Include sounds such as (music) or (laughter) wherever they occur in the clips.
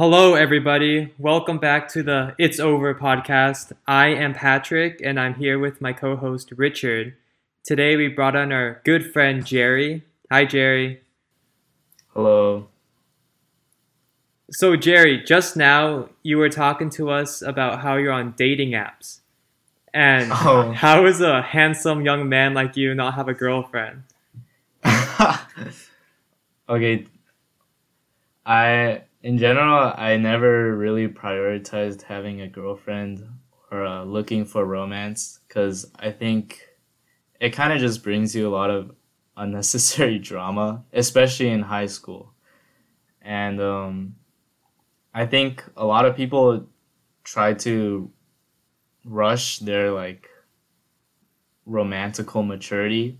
Hello, everybody. Welcome back to the It's Over podcast. I am Patrick, and I'm here with my co host, Richard. Today, we brought on our good friend, Jerry. Hi, Jerry. Hello. So, Jerry, just now you were talking to us about how you're on dating apps. And (laughs) Oh. how is a handsome young man like you not have a girlfriend? (laughs) okay. I, in general, I never really prioritized having a girlfriend or uh, looking for romance because I think it kind of just brings you a lot of (laughs) unnecessary drama, especially in high school. And um, I think a lot of people try to rush their like romantical maturity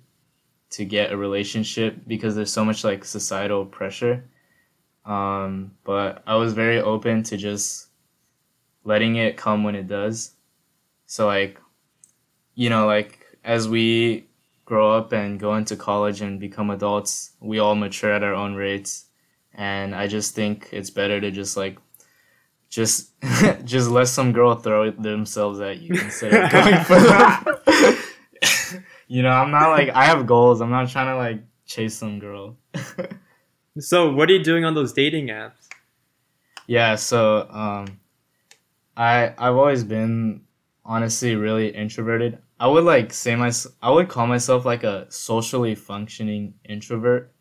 to get a relationship because there's so much like societal pressure. Um, but I was very open to just letting it come when it does. So like, you know, like as we grow up and go into college and become adults, we all mature at our own rates. And I just think it's better to just like just (laughs) just let some girl throw themselves at you instead of going for (laughs) them. (laughs) you know, I'm not like I have goals. I'm not trying to like chase some girl. So, what are you doing on those dating apps? Yeah, so um I I've always been honestly really introverted. I would like say my I would call myself like a socially functioning introvert.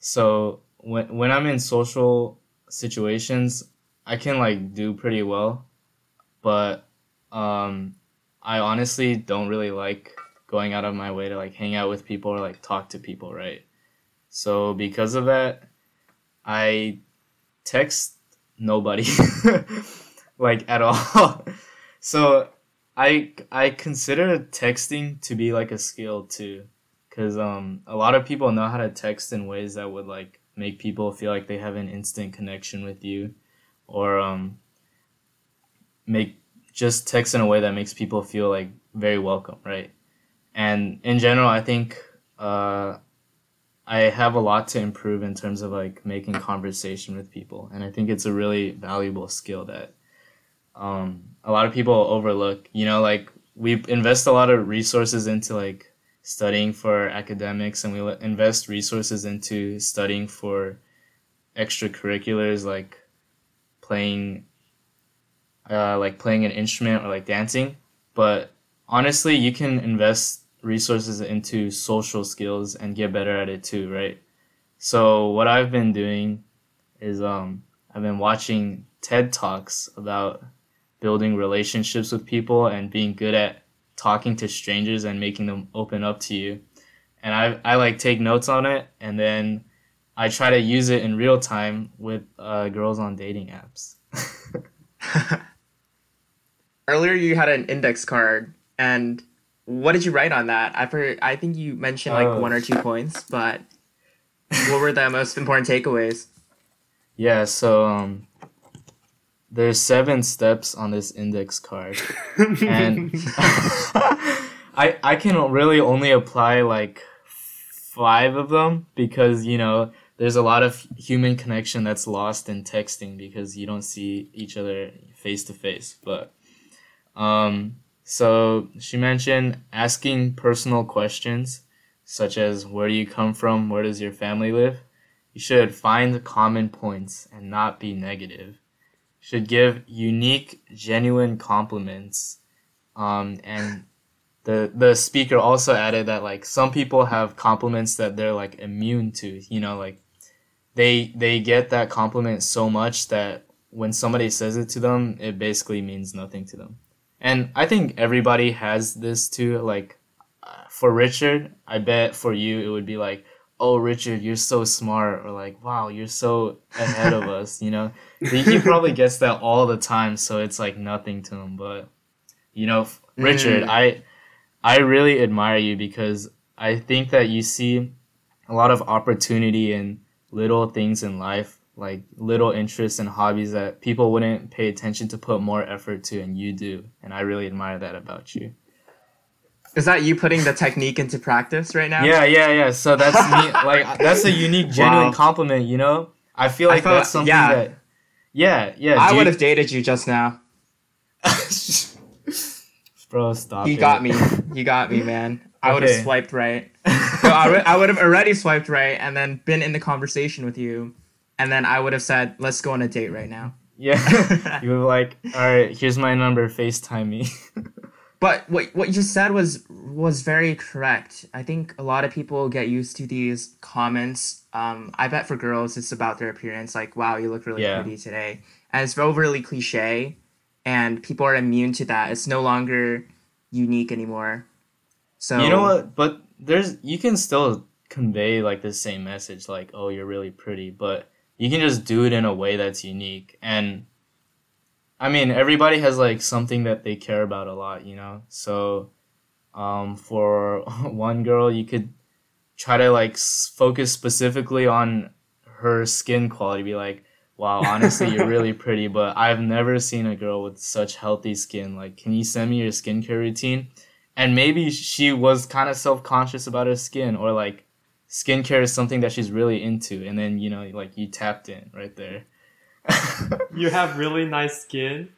So when when I'm in social situations, I can like do pretty well, but um I honestly don't really like going out of my way to like hang out with people or like talk to people, right? So because of that, I text nobody (laughs) like at all. (laughs) so I I consider texting to be like a skill too cuz um a lot of people know how to text in ways that would like make people feel like they have an instant connection with you or um make just text in a way that makes people feel like very welcome, right? And in general, I think uh I have a lot to improve in terms of like making conversation with people, and I think it's a really valuable skill that um, a lot of people overlook. You know, like we invest a lot of resources into like studying for academics, and we invest resources into studying for extracurriculars like playing, uh, like playing an instrument or like dancing. But honestly, you can invest resources into social skills and get better at it too, right? So what I've been doing is um I've been watching TED Talks about building relationships with people and being good at talking to strangers and making them open up to you. And I I like take notes on it and then I try to use it in real time with uh, girls on dating apps. (laughs) (laughs) Earlier, you had an index card, and what did you write on that? I for, I think you mentioned like Oh. one or two points, but what were the most important takeaways? Yeah, so um, there's seven steps on this index card, and (laughs) I I can really only apply like five of them because you know there's a lot of human connection that's lost in texting because you don't see each other face to face. But um, so she mentioned asking personal questions such as where do you come from, where does your family live. You should find common points and not be negative. Should give unique, genuine compliments. Um, and the the speaker also added that like some people have compliments that they're like immune to. You know, like they they get that compliment so much that when somebody says it to them, it basically means nothing to them. And I think everybody has this too. Like uh, for Richard, I bet for you it would be like, "Oh, Richard, you're so smart," or like, "Wow, you're so ahead of us." You know, (laughs) he, he probably gets that all the time, so it's like nothing to him. But you know, Richard, Mm. I I really admire you because I think that you see a lot of opportunity in little things in life, like little interests and hobbies that people wouldn't pay attention to put more effort to, and you do. And I really admire that about you. Is that you putting the technique into practice right now? Yeah, yeah, yeah. So that's me. (laughs) Like that's a unique, genuine Wow. compliment. You know, I feel I like felt- that's something yeah. that. Yeah, yeah. I would have dated you just now. (laughs) Bro, stop. You it. got me. (laughs) You got me, man. I would have swiped right. So I would, I would have already swiped right and then been in the conversation with you. And then I would have said, let's go on a date right now. yeah. (laughs) you were like, all right, here's my number. Facetime me. (laughs) But what what you just said was was very correct. I think a lot of people get used to these comments. Um, I bet for girls it's about their appearance, like "Wow, you look really Yeah. pretty today," and it's overly cliche, and people are immune to that. It's no longer unique anymore. So you know what? But there's you can still convey like the same message, like, oh, you're really pretty, but you can just do it in a way that's unique. And I mean, everybody has like something that they care about a lot, you know. So, um, for (laughs) one girl, you could try to like s- focus specifically on her skin quality. Be like, wow, honestly, you're really (laughs) pretty, but I've never seen a girl with such healthy skin. Like, can you send me your skincare routine? and maybe she was kind of self-conscious about her skin or like skincare is something that she's really into and then you know like you tapped in right there. (laughs) You have really nice skin.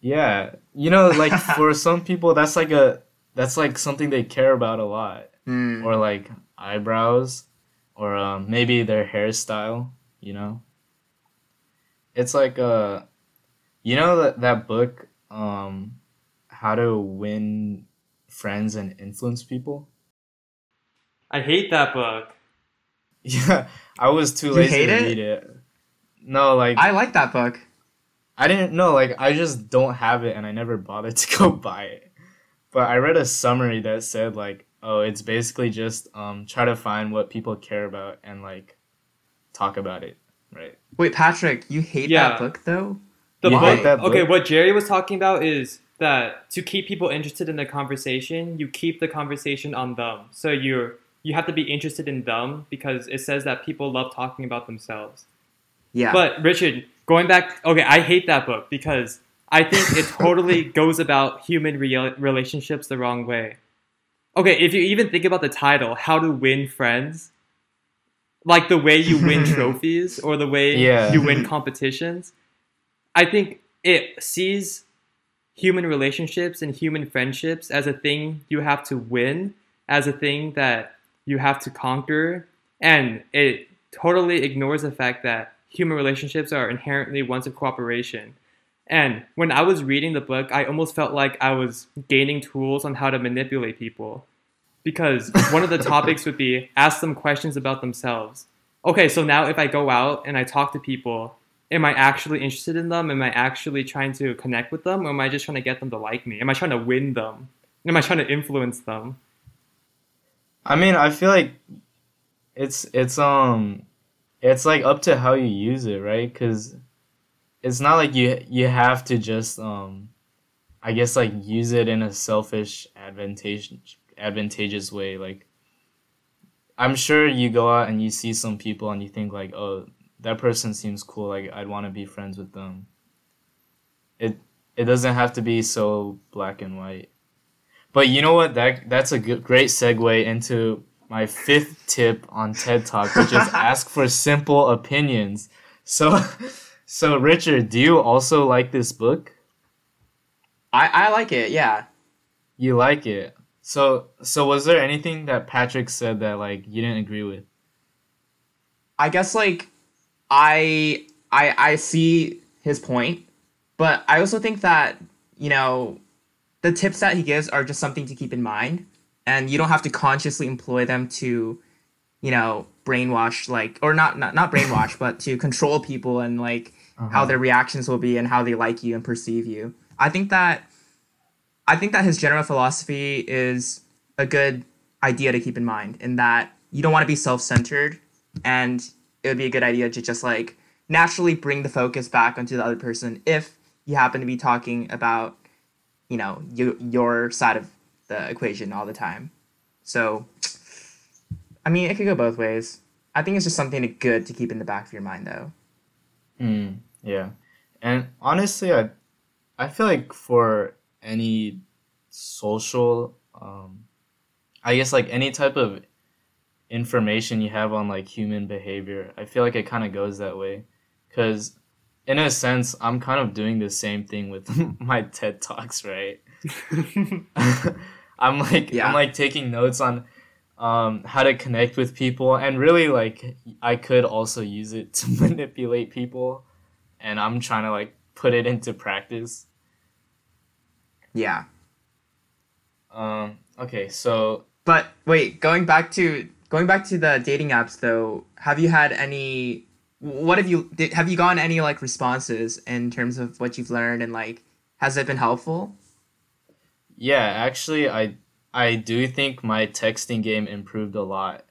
yeah. You know like (laughs) for some people that's like a that's like something they care about a lot. Hmm. or like eyebrows or um, maybe their hairstyle you know? It's like uh you know that that book um how to win friends and influence people I hate that book. (laughs) Yeah, I was too You lazy hate to it? read it. No, like I, I like that book. I didn't know. Like I just don't have it, and I never bothered (laughs) to go buy it. But I read a summary that said like, oh, it's basically just um try to find what people care about and like talk about it, right? Wait, Patrick, you hate Yeah. that book though? The You book, hate that okay, what Jerry was talking about is that to keep people interested in the conversation, you keep the conversation on them. So you're you have to be interested in them because it says that people love talking about themselves. Yeah. But Richard, going back, okay, I hate that book because I think it (laughs) totally goes about human real relationships the wrong way. Okay, if you even think about the title, How to Win Friends, like the way you win (laughs) trophies or the way Yeah. you win competitions, I think it sees human relationships and human friendships as a thing you have to win, as a thing that you have to conquer, and it totally ignores the fact that human relationships are inherently ones of cooperation. And when I was reading the book, I almost felt like I was gaining tools on how to manipulate people. Because (laughs) one of the topics would be ask them questions about themselves. Okay, so now if I go out and I talk to people, am I actually interested in them? Am I actually trying to connect with them? Or am I just trying to get them to like me? Am I trying to win them? Am I trying to influence them? I mean, I feel like it's it's um it's like up to how you use it, right? Cuz it's not like you you have to just um I guess like use it in a selfish advantageous advantageous way like I'm sure you go out and you see some people and you think like, "Oh, that person seems cool. Like I'd want to be friends with them." It it doesn't have to be so black and white. But you know what? That that's a good, great segue into my fifth tip on TED Talk, which is (laughs) ask for simple opinions. So, (laughs) so Richard, do you also like this book? I, I like it, yeah. You like it. So, so was there anything that Patrick said that like you didn't agree with? I guess like I I I see his point, but I also think that, you know, the tips that he gives are just something to keep in mind and you don't have to consciously employ them to, you know, brainwash like or not not, not brainwash, but to control people and like how uh-huh. their reactions will be and how they like you and perceive you. I think that I think that his general philosophy is a good idea to keep in mind in that you don't want to be self-centered and it would be a good idea to just like naturally bring the focus back onto the other person if you happen to be talking about you know you, your side of the equation all the time. So i mean it could go both ways. I think it's just something good to keep in the back of your mind though. Mm, yeah. And honestly, I I feel like for any social um I guess like any type of information you have on like human behavior, I feel like it kind of goes that way. Cuz in a sense, I'm kind of doing the same thing with (laughs) my TED talks, right? (laughs) (laughs) I'm like Yeah. I'm like taking notes on um, how to connect with people, and really like I could also use it to manipulate people, and I'm trying to like put it into practice. Yeah. Um, okay, so But wait, going back to going back to the dating apps though, have you had any what have you did, have you gotten any like responses in terms of what you've learned and like has it been helpful? Yeah, actually, I I do think my texting game improved a lot,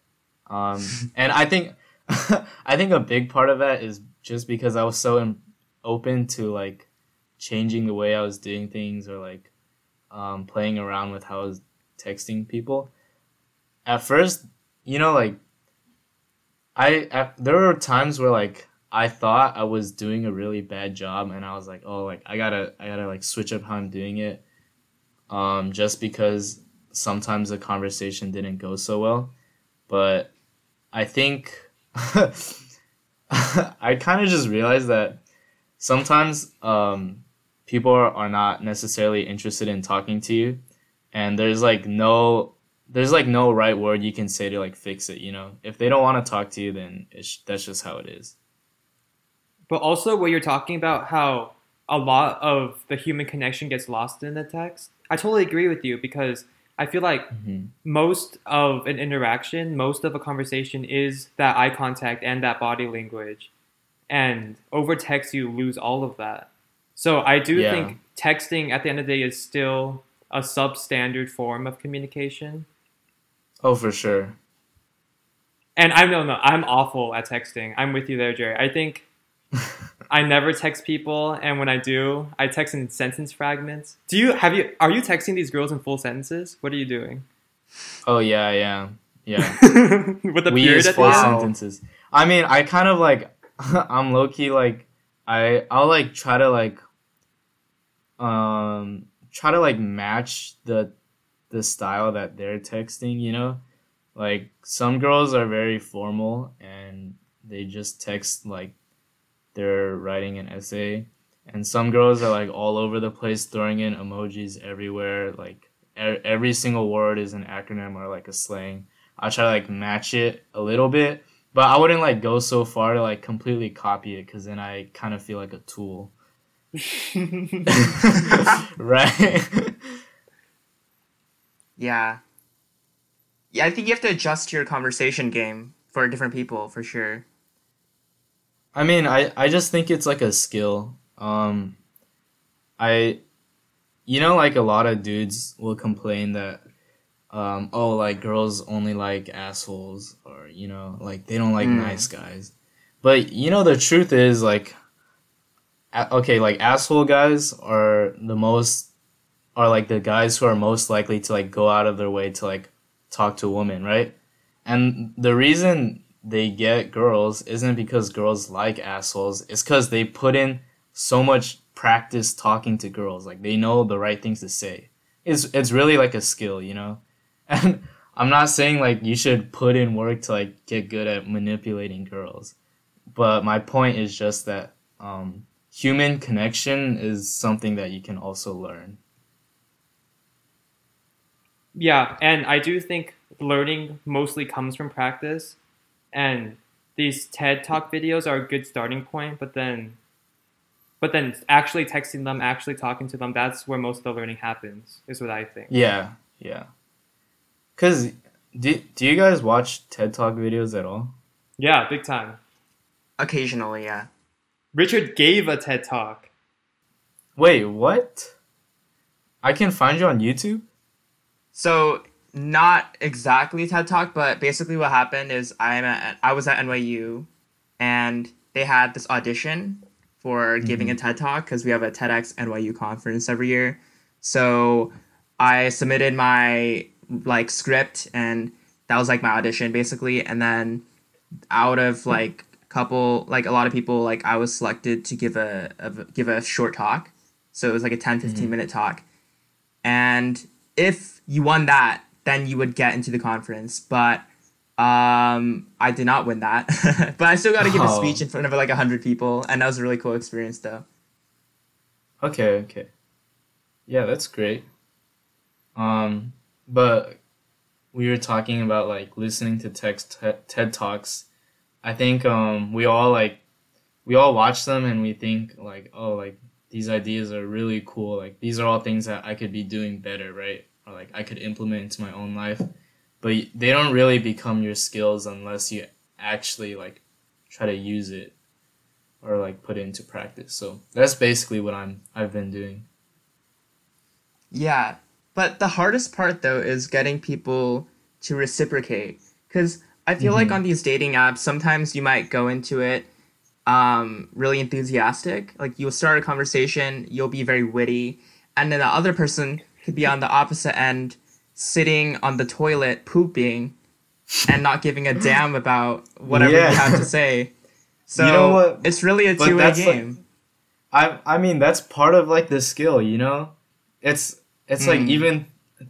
um, (laughs) and I think (laughs) I think a big part of that is just because I was so im- open to like changing the way I was doing things or like um, playing around with how I was texting people. At first, you know, like I at, there were times where like I thought I was doing a really bad job, and I was like, oh, like I gotta I gotta like switch up how I'm doing it um, just because sometimes the conversation didn't go so well. But I think (laughs) I kind of just realized that sometimes um, people are, are not necessarily interested in talking to you, and there's like no there's like no right word you can say to like fix it. You know, if they don't want to talk to you, then it's that's just how it is. But also, what you're talking about, how a lot of the human connection gets lost in the text. I totally agree with you because I feel like Mm-hmm. most of an interaction, most of a conversation is that eye contact and that body language. And over text, you lose all of that. So I do Yeah. think texting at the end of the day is still a substandard form of communication. Oh, for sure. And I don't know, I'm awful at texting. I'm with you there, Jerry. I think (laughs) I never text people, and when I do, I text in sentence fragments. Do you have you are you texting these girls in full sentences? What are you doing? Oh yeah, yeah, yeah. (laughs) With the we period use at full? Wow. sentences. I mean, I kind of like (laughs) I'm low key like I I'll like try to like um try to like match the the style that they're texting, you know? Like some girls are very formal and they just text like they're writing an essay and some girls are like all over the place throwing in emojis everywhere like e- every single word is an acronym or like a slang I try to like match it a little bit, but I wouldn't like go so far to like completely copy it because then I kind of feel like a tool, (laughs) (laughs) right? Yeah. Yeah, I think you have to adjust your conversation game for different people for sure. I mean, I I just think it's like a skill. Um, I, you know, like a lot of dudes will complain that, um, oh, like girls only like assholes, or you know, like they don't like Mm. nice guys. But you know, the truth is like, okay, like asshole guys are the most, are like the guys who are most likely to like go out of their way to like talk to a woman, right? And the reason they get girls isn't because girls like assholes. It's because they put in so much practice talking to girls. Like they know the right things to say. It's it's really like a skill, you know. (laughs) And I'm not saying like you should put in work to like get good at manipulating girls, but my point is just that um, human connection is something that you can also learn. Yeah, and I do think learning mostly comes from practice, and these TED Talk videos are a good starting point. But then, but then actually texting them, actually talking to them, that's where most of the learning happens. Is what I think. Yeah, yeah. Cause do do you guys watch TED Talk videos at all? Yeah, big time. Occasionally, yeah. Richard gave a TED Talk. Wait, what? I can find you on YouTube. So not exactly TED Talk, but basically what happened is I'm at I was at NYU, and they had this audition for giving a mm-hmm. TED Talk because we have a TEDx NYU conference every year. So I submitted my like script, and that was like my audition basically. And then out of like couple like a lot of people like I was selected to give a, a give a short talk. So it was like a 10 15 mm-hmm. minute talk. And if you won that, then you would get into the conference. But Um, I did not win that, (laughs) but I still got to give a Oh. speech in front of like hundred people, and that was a really cool experience, though. Okay, okay. Yeah, that's great. Um, but we were talking about like listening to text te- TED Talks. I think um we all like we all watch them and we think like oh like these ideas are really cool like these are all things that I could be doing better right or like I could implement into my own life but they don't really become your skills unless you actually like try to use it or like put it into practice so that's basically what I'm I've been doing Yeah, but the hardest part though is getting people to reciprocate. Because I feel like Mhm. on these dating apps, sometimes you might go into it um, really enthusiastic. Like you'll start a conversation, you'll be very witty, and then the other person could be on the opposite end, sitting on the toilet pooping, and not giving a damn about whatever Yeah. you have to say. So (laughs) you know what? it's really a two way that's, like, game. I I mean that's part of like the skill, you know. It's it's like Mm. even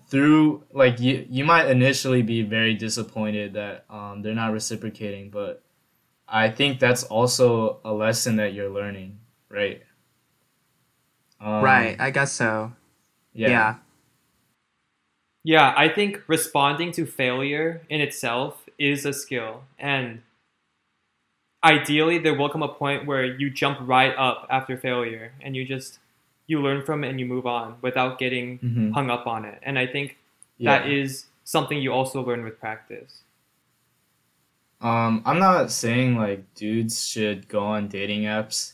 through like you you might initially be very disappointed that um they're not reciprocating, but I think that's also a lesson that you're learning, right? Um, right, I guess so. Yeah. yeah. Yeah, I think responding to failure in itself is a skill. And ideally, there will come a point where you jump right up after failure and you just you learn from it and you move on without getting Mhm. hung up on it. And I think Yeah. that is something you also learn with practice. Um, I'm not saying like dudes should go on dating apps,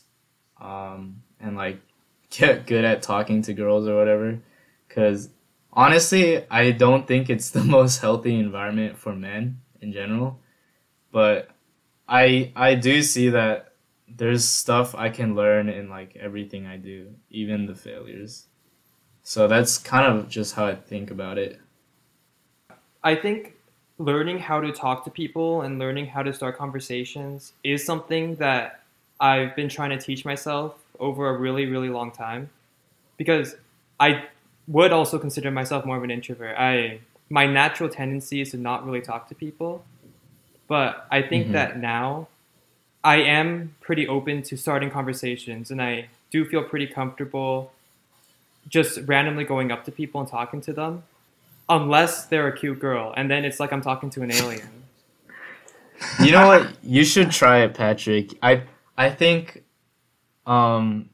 um, and like (laughs) get good at talking to girls or whatever, because honestly, I don't think it's the (laughs) most healthy environment for men in general. But I I do see that there's stuff I can learn in like everything I do, even the failures. So that's kind of just how I think about it. I think learning how to talk to people and learning how to start conversations is something that I've been trying to teach myself over a really, really long time. Because I would also consider myself more of an introvert. I my natural tendency is to not really talk to people. But I think Mhm. that now I am pretty open to starting conversations and I do feel pretty comfortable just randomly going up to people and talking to them unless they're a cute girl and then it's like i'm talking to an alien (laughs) you know what? You should try it, Patrick. I I think, um,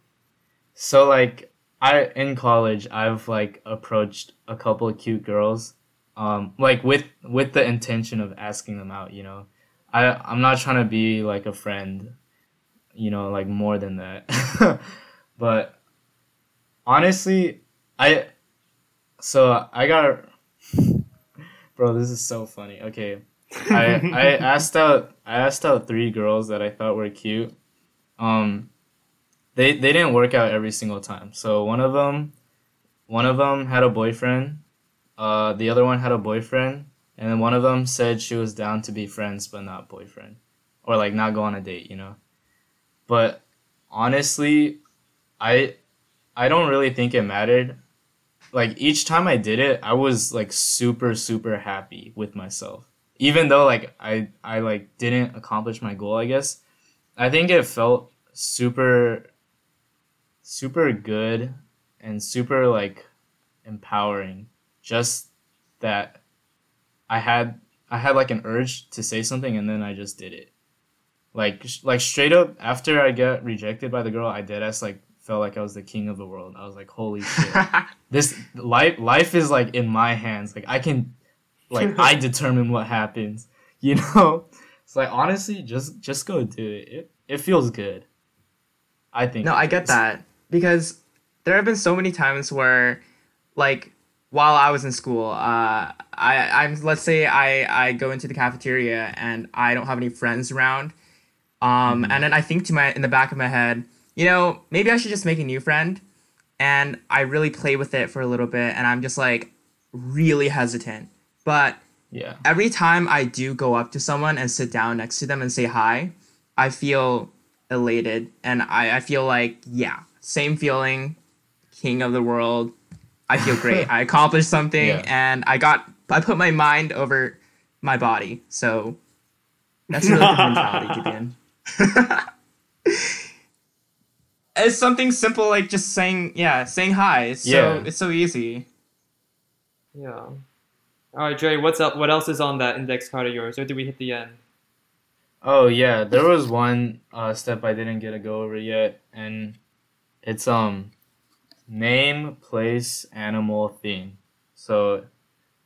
so like I in college I've like approached a couple of cute girls, um, like with with the intention of asking them out. You know, I I'm not trying to be like a friend, you know, like more than that, (laughs) but honestly, I so I got. (laughs) Bro, this is so funny. Okay, I I (laughs) asked out I asked out three girls that I thought were cute. Um, they they didn't work out every single time. So one of them, one of them had a boyfriend. Uh, the other one had a boyfriend, and then one of them said she was down to be friends but not boyfriend, or like not go on a date. You know. But honestly, I I don't really think it mattered. Like each time I did it, I was like super super happy with myself even though like I I like didn't accomplish my goal, I guess. I think it felt super super good and super like empowering just that I had I had like an urge to say something and then I just did it. Like sh- like straight up after I got rejected by the girl, I did as like felt like I was the king of the world. I was like, holy (laughs) shit. this life life is like in my hands. Like I can like I (laughs) determine what happens. (laughs) You know? It's like honestly just just go do it. It it feels good. I think No, I get that because there have been so many times where, like, while I was in school, uh, I I'm let's say I I go into the cafeteria and I don't have any friends around, um, and then I think to my in the back of my head, you know, maybe I should just make a new friend, and I really play with it for a little bit, and I'm just like really hesitant, but Yeah. every time I do go up to someone and sit down next to them and say hi, I feel elated and I, I feel like, yeah, same feeling, king of the world. I feel great. (laughs) I accomplished something Yeah. and I got I put my mind over my body. So that's a really good mentality to be in. it's something simple like just saying yeah, saying hi. It's Yeah. so it's so easy. Yeah. All right, Jerry. What's up? What else is on that index card of yours, or did we hit the end? Oh yeah, there was one uh, step I didn't get to go over yet, and it's um name, place, animal, thing. So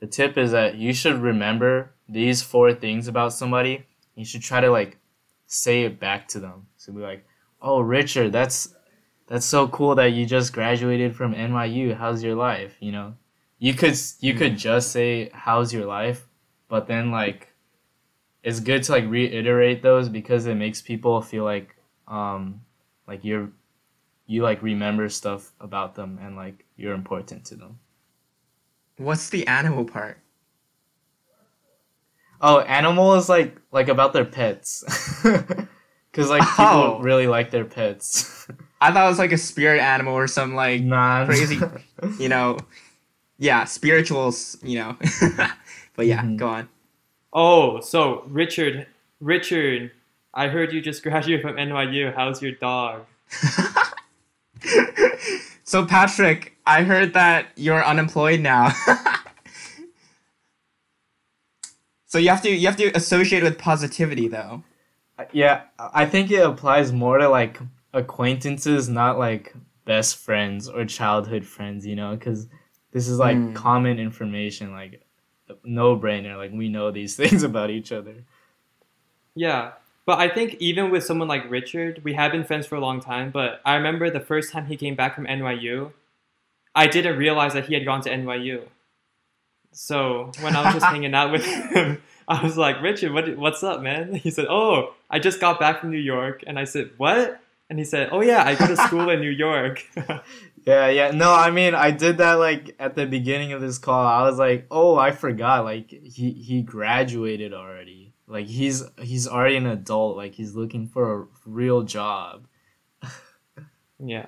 the tip is that you should remember these four things about somebody. You should try to like say it back to them. So be like, "Oh, Richard, that's that's so cool that you just graduated from NYU. How's your life?" You know, you could you could just say, "How's your life?" But then like it's good to like reiterate those because it makes people feel like um like you're you like remember stuff about them and like you're important to them. What's the animal part? Oh, animal is like like about their pets. (laughs) Cuz like people Oh. really like their pets. (laughs) I thought it was like a spirit animal or some like nah. crazy- (laughs) you know, yeah, spirituals, you know. but yeah, Mhm. go on. Oh, so Richard, Richard, I heard you just graduated from NYU. How's your dog? So Patrick, I heard that you're unemployed now. (laughs) so you have to you have to associate with positivity though. yeah, I think it applies more to like acquaintances, not like best friends or childhood friends, you know, cuz this is like Mm. common information like no brainer like we know these (laughs) things about each other. Yeah, but I think even with someone like Richard, we have been friends for a long time. But I remember the first time he came back from NYU, I didn't realize that he had gone to NYU. So when I was just (laughs) hanging out with him, I was like, Richard, what, what's up, man? (laughs) He said, Oh, I just got back from New York. And I said, What? And he said, Oh, yeah, I go to school in New York. (laughs) Yeah, yeah. No, I mean, I did that like at the beginning of this call. I was like, "Oh, I forgot. Like he he graduated already. Like he's he's already an adult. Like he's looking for a real job." yeah.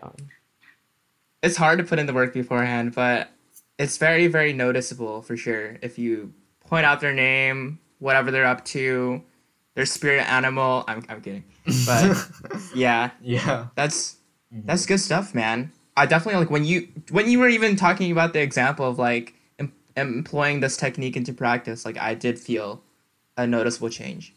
It's hard to put in the work beforehand, but it's very very noticeable for sure if you point out their name, whatever they're up to, their spirit animal. I'm I'm kidding. But (laughs) yeah, yeah. that's Mhm. That's good stuff, man. I definitely like when you when you were even talking about the example of like em- employing this technique into practice. Like I did feel a noticeable change.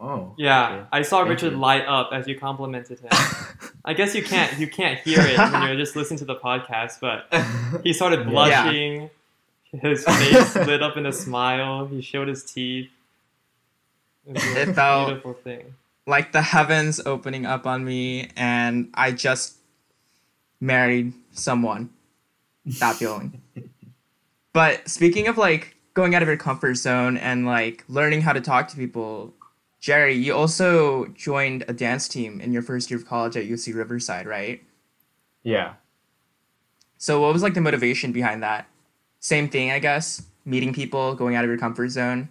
Oh. Yeah, I saw Thank Richard you. light up as you complimented him. (laughs) I guess you can't you can't hear it when you're just listening to the podcast, but (laughs) he started Yeah. blushing. His face (laughs) lit up in a smile. He showed his teeth. It, was a It felt- beautiful thing. Like the heavens opening up on me, and I just married someone. That feeling. but speaking of like going out of your comfort zone and like learning how to talk to people, Jerry, you also joined a dance team in your first year of college at UC Riverside, right? Yeah. So what was like the motivation behind that? Same thing, I guess. Meeting people, going out of your comfort zone.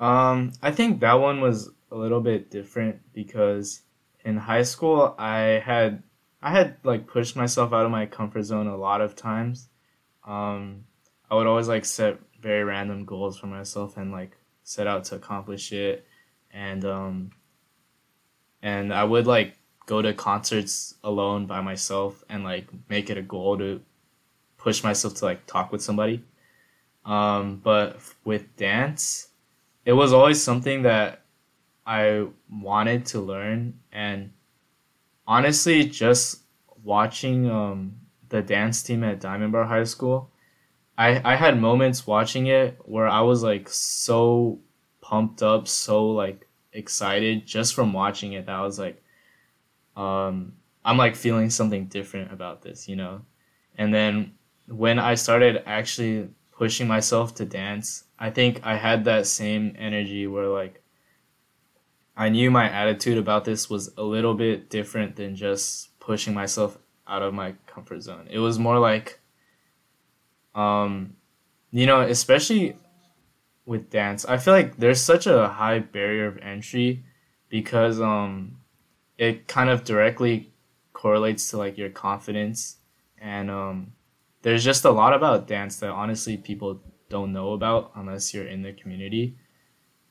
Um, I think that one was a little bit different because in high school I had I had like pushed myself out of my comfort zone a lot of times. Um, I would always like set very random goals for myself and like set out to accomplish it, and um, and I would like go to concerts alone by myself and like make it a goal to push myself to like talk with somebody. Um, but with dance, it was always something that I wanted to learn and honestly just watching um the dance team at Diamond Bar High School I I had moments watching it where I was like so pumped up so like excited just from watching it that I was like um I'm like feeling something different about this you know and then when I started actually pushing myself to dance I think I had that same energy where like I knew my attitude about this was a little bit different than just pushing myself out of my comfort zone. It was more like um you know, especially with dance, I feel like there's such a high barrier of entry because um it kind of directly correlates to like your confidence and um there's just a lot about dance that honestly people don't know about unless you're in the community.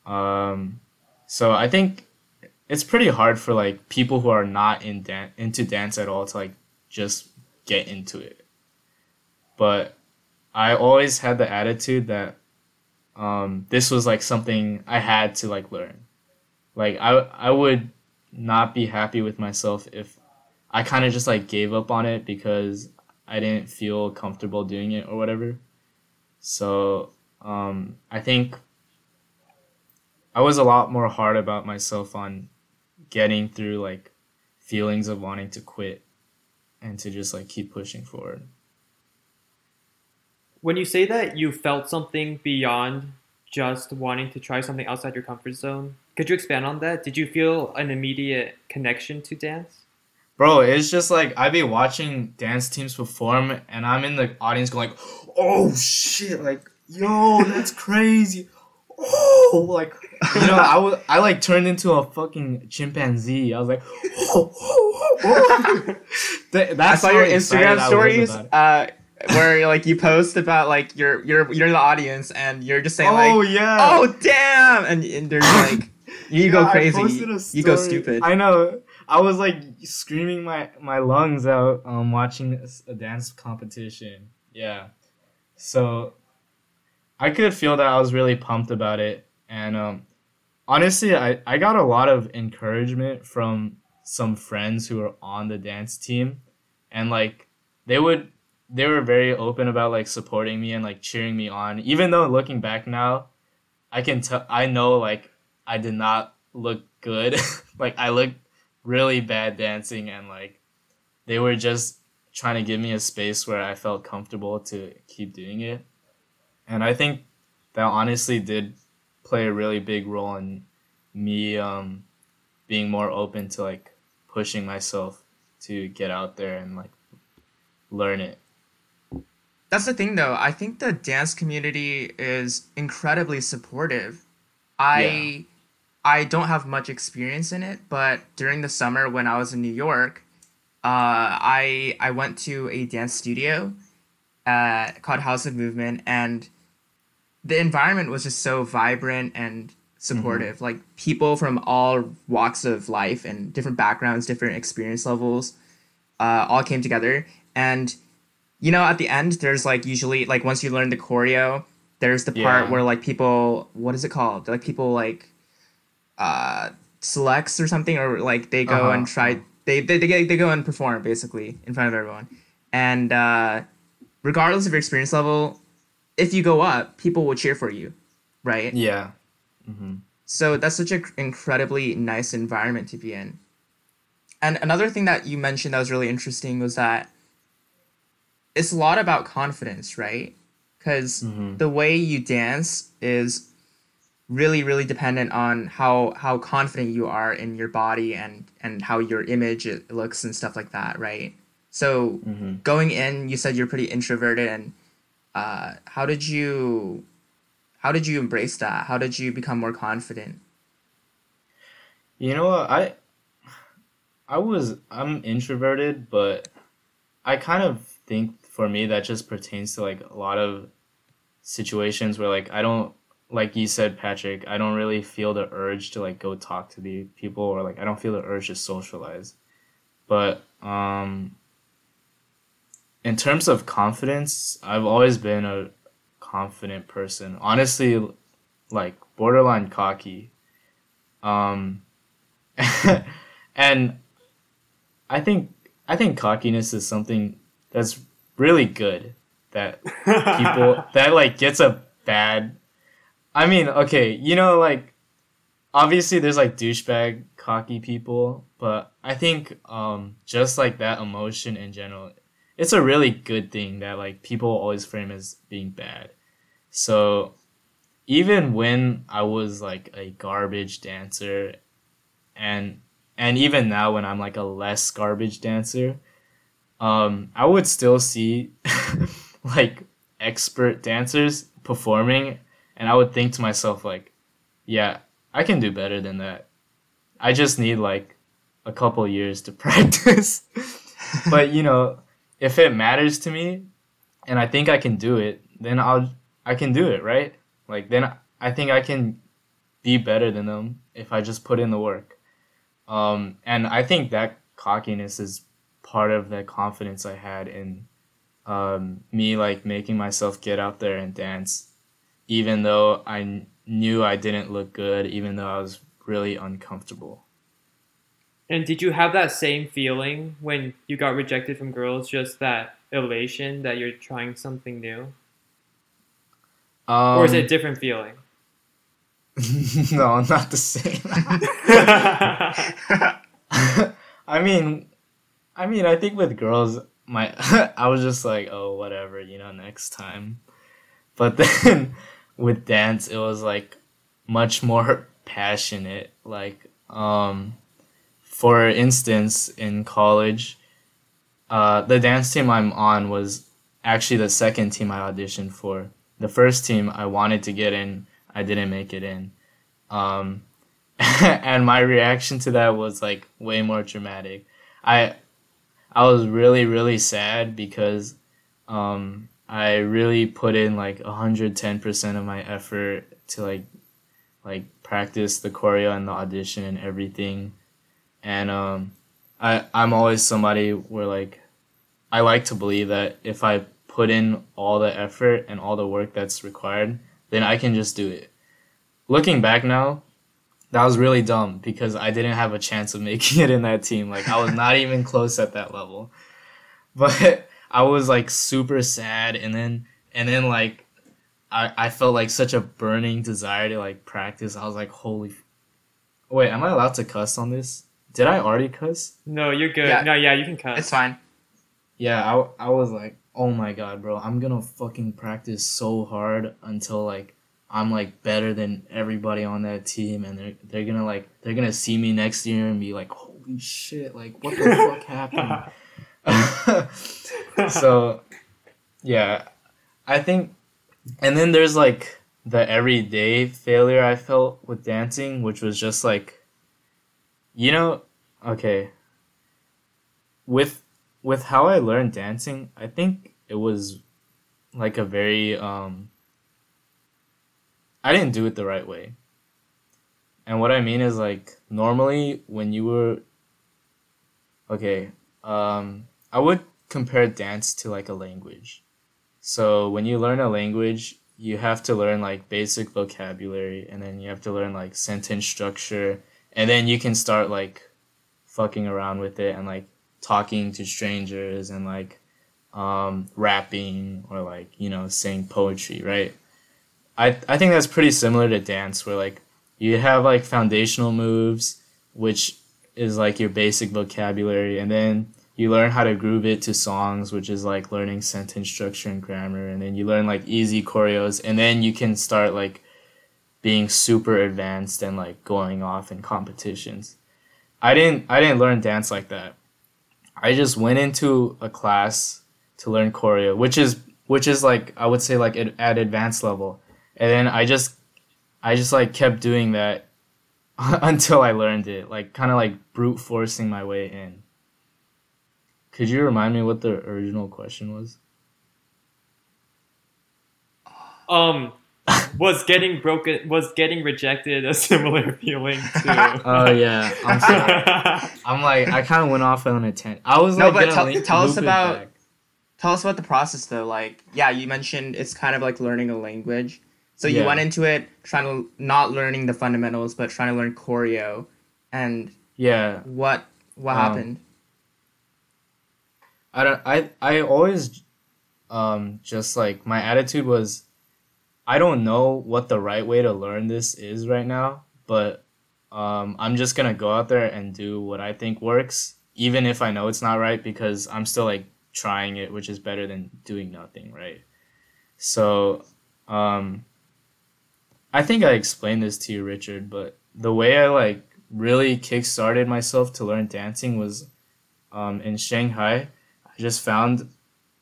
Um, so I think it's pretty hard for like people who are not in dan- into dance at all to like just get into it. But I always had the attitude that um, this was like something I had to like learn. Like I I would not be happy with myself if I kind of just like gave up on it because I didn't feel comfortable doing it or whatever. So um, I think I was a lot more hard about myself on getting through like feelings of wanting to quit and to just like keep pushing forward. When you say that you felt something beyond just wanting to try something outside your comfort zone, could you expand on that? Did you feel an immediate connection to dance? Bro, it's just like I'd be watching dance teams perform and I'm in the audience going like, "Oh shit, like yo, that's crazy." Oh, like you know, I was I like turned into a fucking chimpanzee. I was like, oh, oh, oh. (laughs) That, that's I saw your Instagram stories uh, where like you post about like you're you're you're in the audience and you're just saying like, oh yeah, oh damn, and, and there's like you yeah, go crazy, you go stupid. I know. I was like screaming my my lungs out um watching a dance competition. Yeah. So I could feel that I was really pumped about it and um honestly I I got a lot of encouragement from some friends who were on the dance team and like they would they were very open about like supporting me and like cheering me on even though looking back now I can tell I know like I did not look good (laughs) like I looked really bad dancing and like they were just trying to give me a space where I felt comfortable to keep doing it. And I think that honestly did play a really big role in me um, being more open to like pushing myself to get out there and like learn it. That's the thing though. I think the dance community is incredibly supportive. I yeah I don't have much experience in it, but during the summer when I was in New York, uh, I I went to a dance studio uh, called House of Movement, and the environment was just so vibrant and supportive. Mm-hmm. Like people from all walks of life and different backgrounds, different experience levels, uh, all came together. And you know, at the end, there's like usually like once you learn the choreo, there's the part yeah. where like people, what is it called? Like people like uh, selects or something, or like they go uh-huh. and try. They, they, they, they go and perform basically in front of everyone. And uh, regardless of your experience level, if you go up, people will cheer for you, right? Yeah. Mm-hmm. So that's such an incredibly nice environment to be in. And another thing that you mentioned that was really interesting was that it's a lot about confidence, right? Because mm-hmm. the way you dance is really really dependent on how how confident you are in your body and and how your image looks and stuff like that right so mm-hmm. going in you said you're pretty introverted and uh, how did you how did you embrace that how did you become more confident you know what i i was i'm introverted but i kind of think for me that just pertains to like a lot of situations where like i don't like you said, Patrick, I don't really feel the urge to like go talk to the people or like I don't feel the urge to socialize. But um in terms of confidence, I've always been a confident person. Honestly, like borderline cocky. Um (laughs) and I think I think cockiness is something that's really good that (laughs) people that like gets a bad I mean, okay, you know, like obviously there's like douchebag cocky people, but I think um just like that emotion in general, it's a really good thing that like people always frame as being bad. So even when I was like a garbage dancer and and even now when I'm like a less garbage dancer, um I would still see (laughs) like expert dancers performing and I would think to myself like, yeah, I can do better than that. I just need like a couple years to (laughs) practice. but you know, if it matters to me and I think I can do it, then I'll I can do it, right? Like then I think I can be better than them if I just put in the work. Um, and I think that cockiness is part of the confidence I had in um, me like making myself get out there and dance, even though I knew I didn't look good, even though I was really uncomfortable. And did you have that same feeling when you got rejected from girls? Just that elation that you're trying something new, Um, or is it a different feeling? (laughs) no, not the same. (laughs) (laughs) I mean, I mean, I think with girls, my (laughs) I was just like, oh, whatever, you know, next time. But (laughs) then with dance, it was like much more (laughs) passionate. Like, um, for instance, in college, uh, the dance team I'm on was actually the second team I auditioned for. The first team I wanted to get in, I didn't make it in. Um, and my reaction to that was like way more dramatic. I I was really really sad because um, I really put in like 110% of my effort to like like practice the choreo and the audition and everything. And um, I I'm always somebody where like I like to believe that if I put in all the effort and all the work that's required, then I can just do it. Looking back now, that was really dumb because I didn't have a chance of (laughs) making it in that team. Like I was not (laughs) even close at that level. But (laughs) I was like super sad and then and then like I, I felt like such a burning desire to like practice. I was like, holy Wait, am I allowed to cuss on this? Did I already cuss? no, you're good. Yeah. No, yeah, you can cuss. It's fine. Yeah, I, I was like, oh my god, bro, I'm gonna fucking practice so hard until like I'm like better than everybody on that team, and they're they're gonna like they're gonna see me next year and be like, holy shit, like what the (laughs) fuck happened? (laughs) so, yeah, I think, and then there's like the everyday failure I felt with dancing, which was just like, you know, okay, with with how I learned dancing, I think it was like a very um I didn't do it the right way. And what I mean is like normally when you were okay, um I would compare dance to like a language. So when you learn a language, you have to learn like basic vocabulary and then you have to learn like sentence structure and then you can start like fucking around with it and like talking to strangers and like um, rapping or like you know saying poetry right I, I think that's pretty similar to dance where like you have like foundational moves which is like your basic vocabulary and then you learn how to groove it to songs which is like learning sentence structure and grammar and then you learn like easy choreos and then you can start like being super advanced and like going off in competitions. I didn't i didn't learn dance like that. I just went into a class to learn choreo, which is which is like I would say like at, at advanced level, and then I just I just like kept doing that (laughs) until I learned it, like kind of like brute forcing my way in. Could you remind me what the original question was? Um, was getting broken, was getting rejected a (laughs) similar feeling to. (laughs) Oh yeah, I'm sorry. I'm like I kind of went off on a tangent. I was No, like, but gonna tell- link- tell us about- back. Tell us about the process though. Like, yeah, you mentioned it's kind of like learning a language. So you went into it trying to not learning the fundamentals, but trying to learn choreo. And Yeah, what what Um, happened? I don't I I always um just like my attitude was I don't know what the right way to learn this is right now, but um I'm just going to go out there and do what I think works even if I know it's not right because I'm still like trying it, which is better than doing nothing, right? So, um I think I explained this to you, Richard, but the way I like really kick-started myself to learn dancing was um, in Shanghai. I just found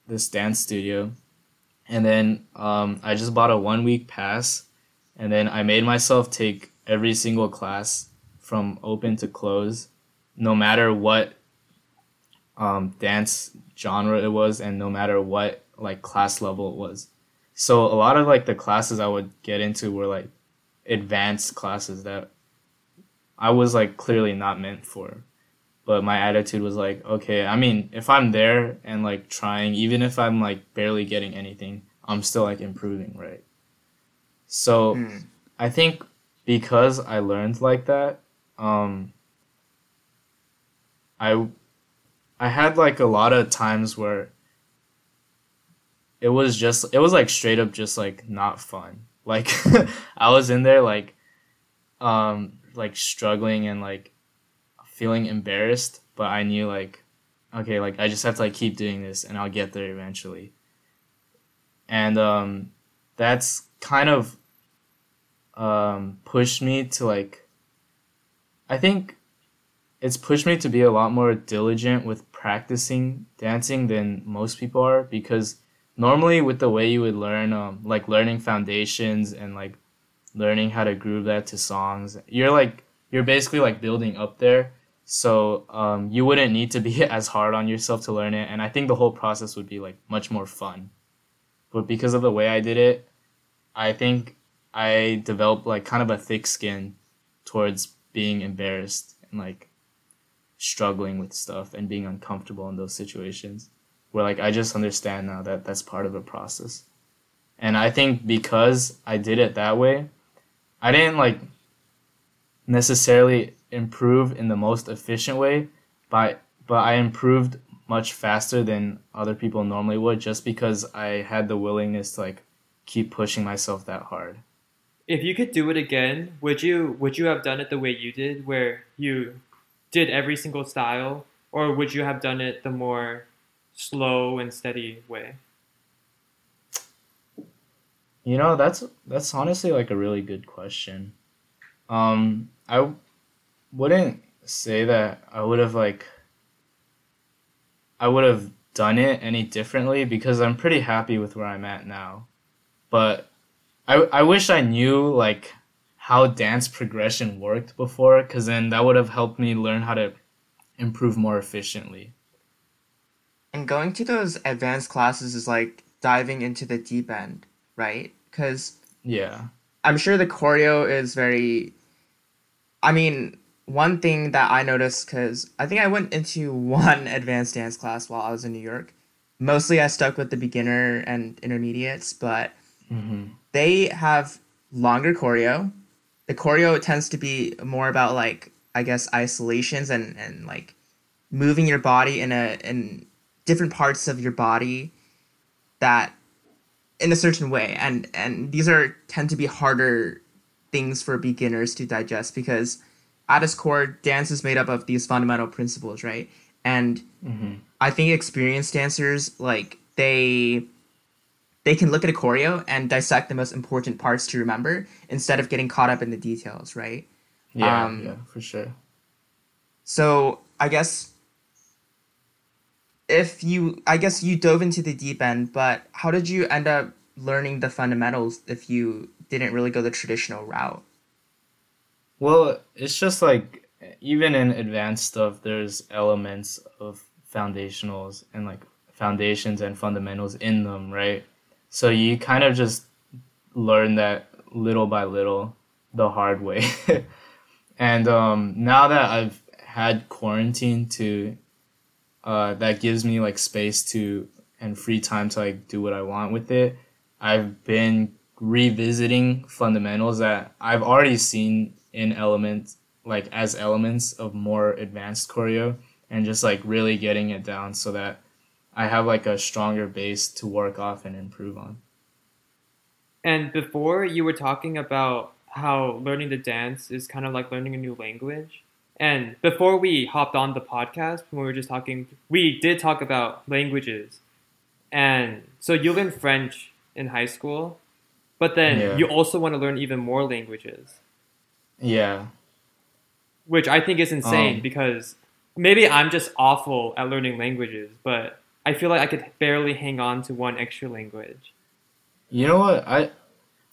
this dance studio, and then um, I just bought a one week pass, and then I made myself take every single class from open to close, no matter what um, dance genre it was, and no matter what like class level it was. So a lot of like the classes I would get into were like advanced classes that I was like clearly not meant for. But my attitude was like, okay, I mean, if I'm there and like trying, even if I'm like barely getting anything, I'm still like improving, right? So Hmm. I think because I learned like that, um, I I had like a lot of times where it was just it was like straight up just like not fun. (laughs) Like I was in there like um like struggling and like feeling embarrassed, but I knew like okay, like I just have to like keep doing this and I'll get there eventually. And um that's kind of um pushed me to like I think it's pushed me to be a lot more diligent with practicing dancing than most people are because normally with the way you would learn um like learning foundations and like learning how to groove that to songs you're like you're basically like building up there. So um you wouldn't need to be (laughs) as hard on yourself to learn it and i think the whole process would be like much more fun. But because of the way i did it i think i developed like kind of a thick skin towards being embarrassed and like struggling with stuff and being uncomfortable in those situations where like I just understand now that that's part of a process. And I think because I did it that way, I didn't like necessarily improve in the most efficient way, but but I improved much faster than other people normally would just because I had the willingness to like keep pushing myself that hard. If you could do it again, would you would you have done it the way you did, where you did every single style, or would you have done it the more slow and steady way? You know, that's that's honestly like a really good question. Um, I wouldn't say that I would have like I would have done it any differently because I'm pretty happy with where I'm at now. But I I wish I knew like how dance progression worked before cuz then that would have helped me learn how to improve more efficiently. And going to those advanced classes is like diving into the deep end, right? Because Yeah. I'm sure the choreo is very. I mean, one thing that I noticed because I think I went into (laughs) one advanced dance class while I was in New York. Mostly, I stuck with the beginner and intermediates, but Mhm. they have longer choreo. The choreo tends to be more about like I guess isolations and and like moving your body in a in different parts of your body that in a certain way and and these are tend to be harder things for beginners to digest because at its core dance is made up of these fundamental principles right and Mhm. I think experienced dancers like they they can look at a choreo and dissect the most important parts to remember instead of getting caught up in the details, right? Yeah, Um, yeah, for sure. So I guess if you I guess you dove into the deep end, but how did you end up learning the fundamentals if you didn't really go the traditional route? Well, it's just like even in advanced stuff, there's elements of foundationals and like foundations and fundamentals in them, right? So you kind of just learn that little by little the hard way. (laughs) and um, now that I've had quarantine to, uh, that gives me like space to and free time to like do what I want with it. I've been revisiting fundamentals that I've already seen in elements like as elements of more advanced choreo and just like really getting it down so that I have like a stronger base to work off and improve on. And before you were talking about how learning to dance is kind of like learning a new language. And before we hopped on the podcast, when we were just talking, we did talk about languages. And so you learned French in high school, but then Yeah. you also want to learn even more languages, Yeah. which I think is insane Um. because maybe I'm just awful at learning languages, but I feel like I could barely hang on to one extra language. You know what? I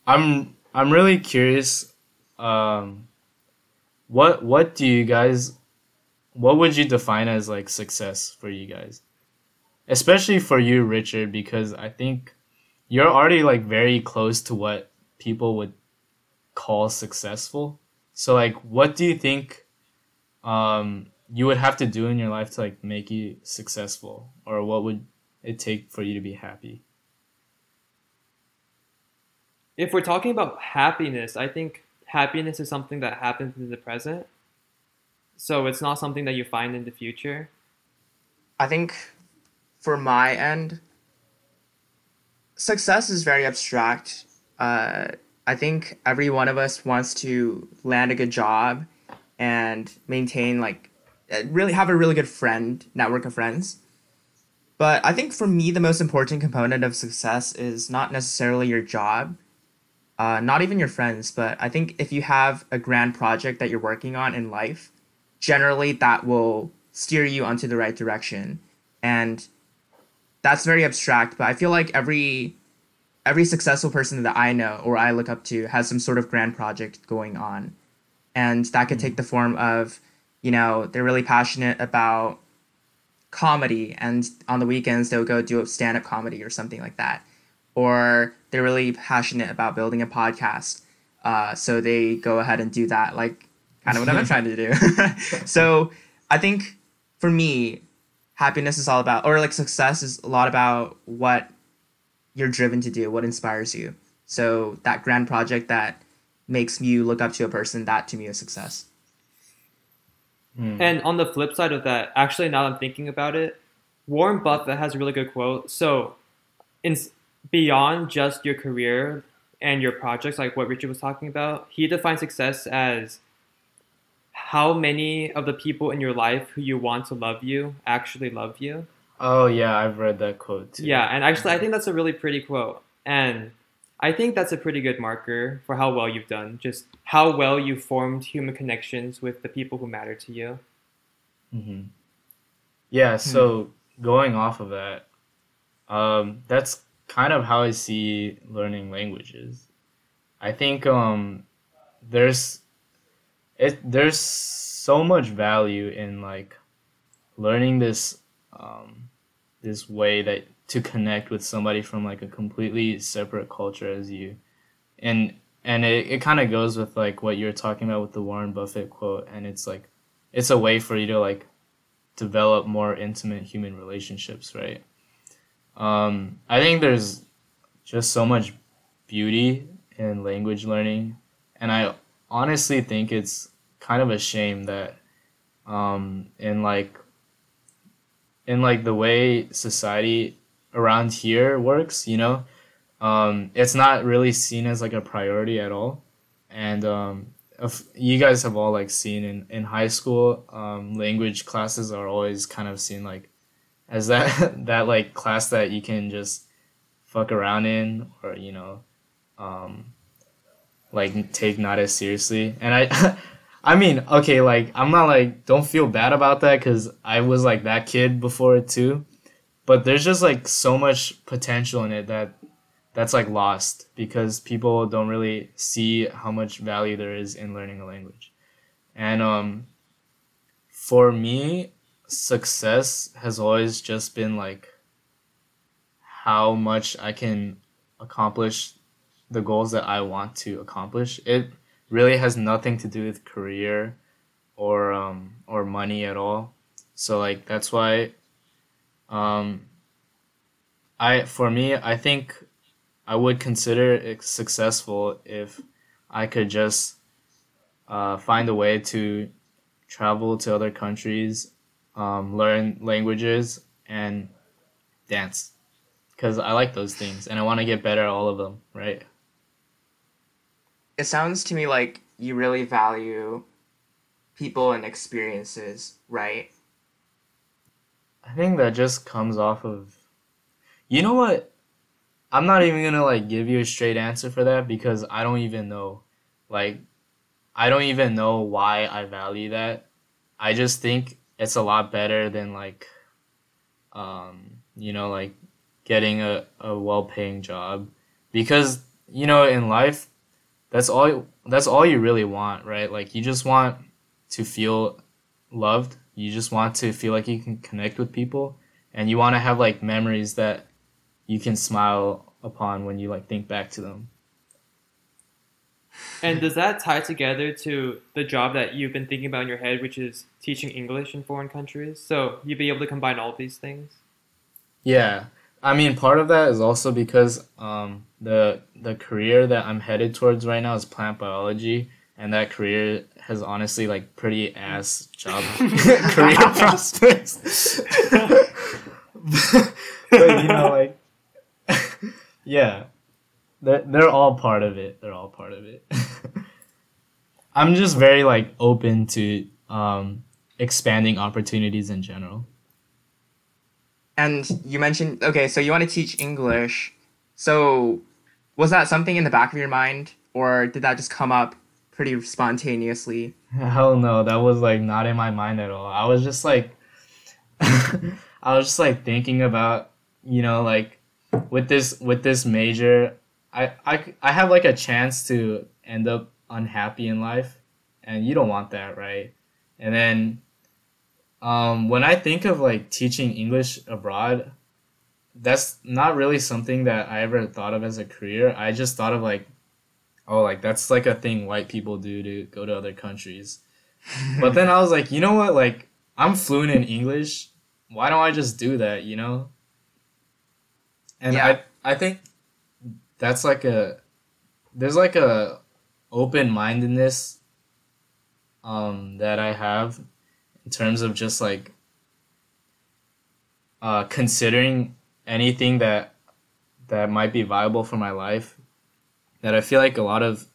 I'm I'm really curious um what what do you guys what would you define as like success for you guys? Especially for you, Richard, because I think you're already like very close to what people would call successful. So like what do you think um you would have to do in your life to like make you successful or what would it take for you to be happy? If we're talking about happiness, I think happiness is something that happens in the present. So it's not something that you find in the future. I think for my end, success is very abstract. Uh, I think every one of us wants to land a good job and maintain like uh, really have a really good friend network of friends. But I think for me, the most important component of success is not necessarily your job, uh, not even your friends, but I think if you have a grand project that you're working on in life, generally that will steer you onto the right direction. And that's very abstract, but I feel like every every successful person that I know or I look up to has some sort of grand project going on. And that could take the form of, you know, they're really passionate about comedy and on the weekends they'll go do a stand-up comedy or something like that. Or they're really passionate about building a podcast. Uh, so they go ahead and do that, like kind of what I'm (laughs) trying to do. (laughs) so I think for me, happiness is all about, or like success is a lot about what you're driven to do, what inspires you. So that grand project that makes you look up to a person, that to me is success. Mm. And on the flip side of that, actually, now that I'm thinking about it, Warren Buffett has a really good quote. So, in beyond just your career and your projects, like what Richard was talking about, he defines success as how many of the people in your life who you want to love you actually love you. Oh yeah, I've read that quote too. Yeah, and actually I think that's a really pretty quote. And I think that's a pretty good marker for how well you've done. Just how well you formed human connections with the people who matter to you. Mm-hmm. Yeah, so hmm. going off of that, um, that's kind of how I see learning languages. I think um, there's it there's so much value in like learning this um, this way that to connect with somebody from like a completely separate culture as you and and it, it kind of goes with like what you're talking about with the warren buffett quote and it's like it's a way for you to like develop more intimate human relationships right um, i think there's just so much beauty in language learning and i honestly think it's kind of a shame that um, in like in like the way society around here works, you know, um, it's not really seen as like a priority at all. And um, if you guys have all like seen in, in high school, um, language classes are always kind of seen like as that (laughs) that like class that you can just fuck around in or you know um, like take not as seriously. And I (laughs) I mean, okay, like I'm not like don't feel bad about that because I was like that kid before too, but there's just like so much potential in it that that's like lost because people don't really see how much value there is in learning a language, and um, for me, success has always just been like how much I can accomplish the goals that I want to accomplish. It really has nothing to do with career or um, or money at all. So like that's why um, I for me I think I would consider it successful if I could just uh, find a way to travel to other countries, um, learn languages, and dance because I like those things and I want to get better at all of them, right? it sounds to me like you really value people and experiences, right? I think that just comes off of You know what? I'm not even going to like give you a straight answer for that because I don't even know. Like I don't even know why I value that. I just think it's a lot better than like um you know like getting a, a well-paying job because you know in life that's all that's all you really want, right? Like you just want to feel loved. You just want to feel like you can connect with people and you want to have like memories that you can smile upon when you like think back to them. And does that tie together to the job that you've been thinking about in your head, which is teaching English in foreign countries? So you'd be able to combine all of these things? Yeah. I mean, part of that is also because um, the the career that I'm headed towards right now is plant biology, and that career has honestly like pretty ass job (laughs) (laughs) career prospects. (laughs) but you know, like, yeah, they're they're all part of it. They're all part of it. (laughs) I'm just very like open to um, expanding opportunities in general. And you mentioned okay, so you want to teach English. So was that something in the back of your mind, or did that just come up pretty spontaneously? Hell no, that was like not in my mind at all. I was just like, (laughs) I was just like thinking about, you know, like with this with this major, I I I have like a chance to end up unhappy in life, and you don't want that, right? And then, um, when I think of like teaching English abroad, that's not really something that I ever thought of as a career. I just thought of like, oh, like that's like a thing white people do to go to other countries. (laughs) but then I was like, you know what? Like I'm fluent in English. Why don't I just do that? You know. And Yeah. I I think that's like a there's like a open mindedness um that I have in terms of just like uh considering anything that that might be viable for my life that I feel like a lot of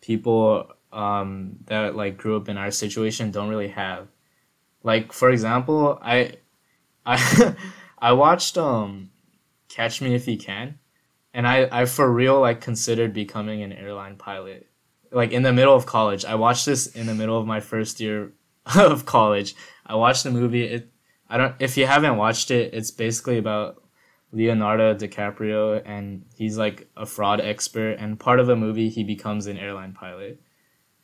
people um, that like grew up in our situation don't really have. Like for example, I I (laughs) I watched um Catch Me If You Can, and I I for real like considered becoming an airline pilot. Like in the middle of college, I watched this in the middle of my first year (laughs) of college. I watched the movie. It I don't if you haven't watched it, it's basically about Leonardo DiCaprio and he's like a fraud expert and part of the movie he becomes an airline pilot.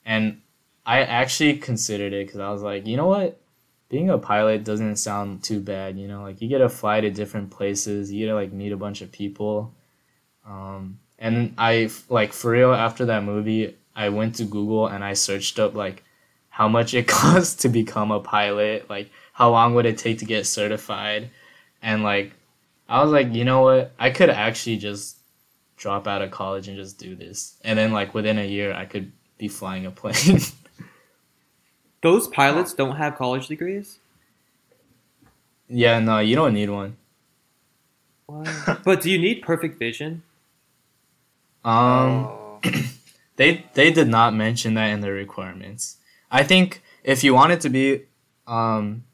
And I actually considered it cuz I was like, you know what? Being a pilot doesn't sound too bad, you know? Like you get to fly to different places, you get to like meet a bunch of people. Um and I like for real after that movie, I went to Google and I searched up like how much it (laughs) costs to become a pilot, like how long would it take to get certified and like I was like, you know what? I could actually just drop out of college and just do this. And then like within a year I could be flying a plane. (laughs) Those pilots don't have college degrees? yeah, no, you don't need one. What? but do you need perfect vision? Um Oh. (clears throat) they they did not mention that in the requirements. I think if you want it to be um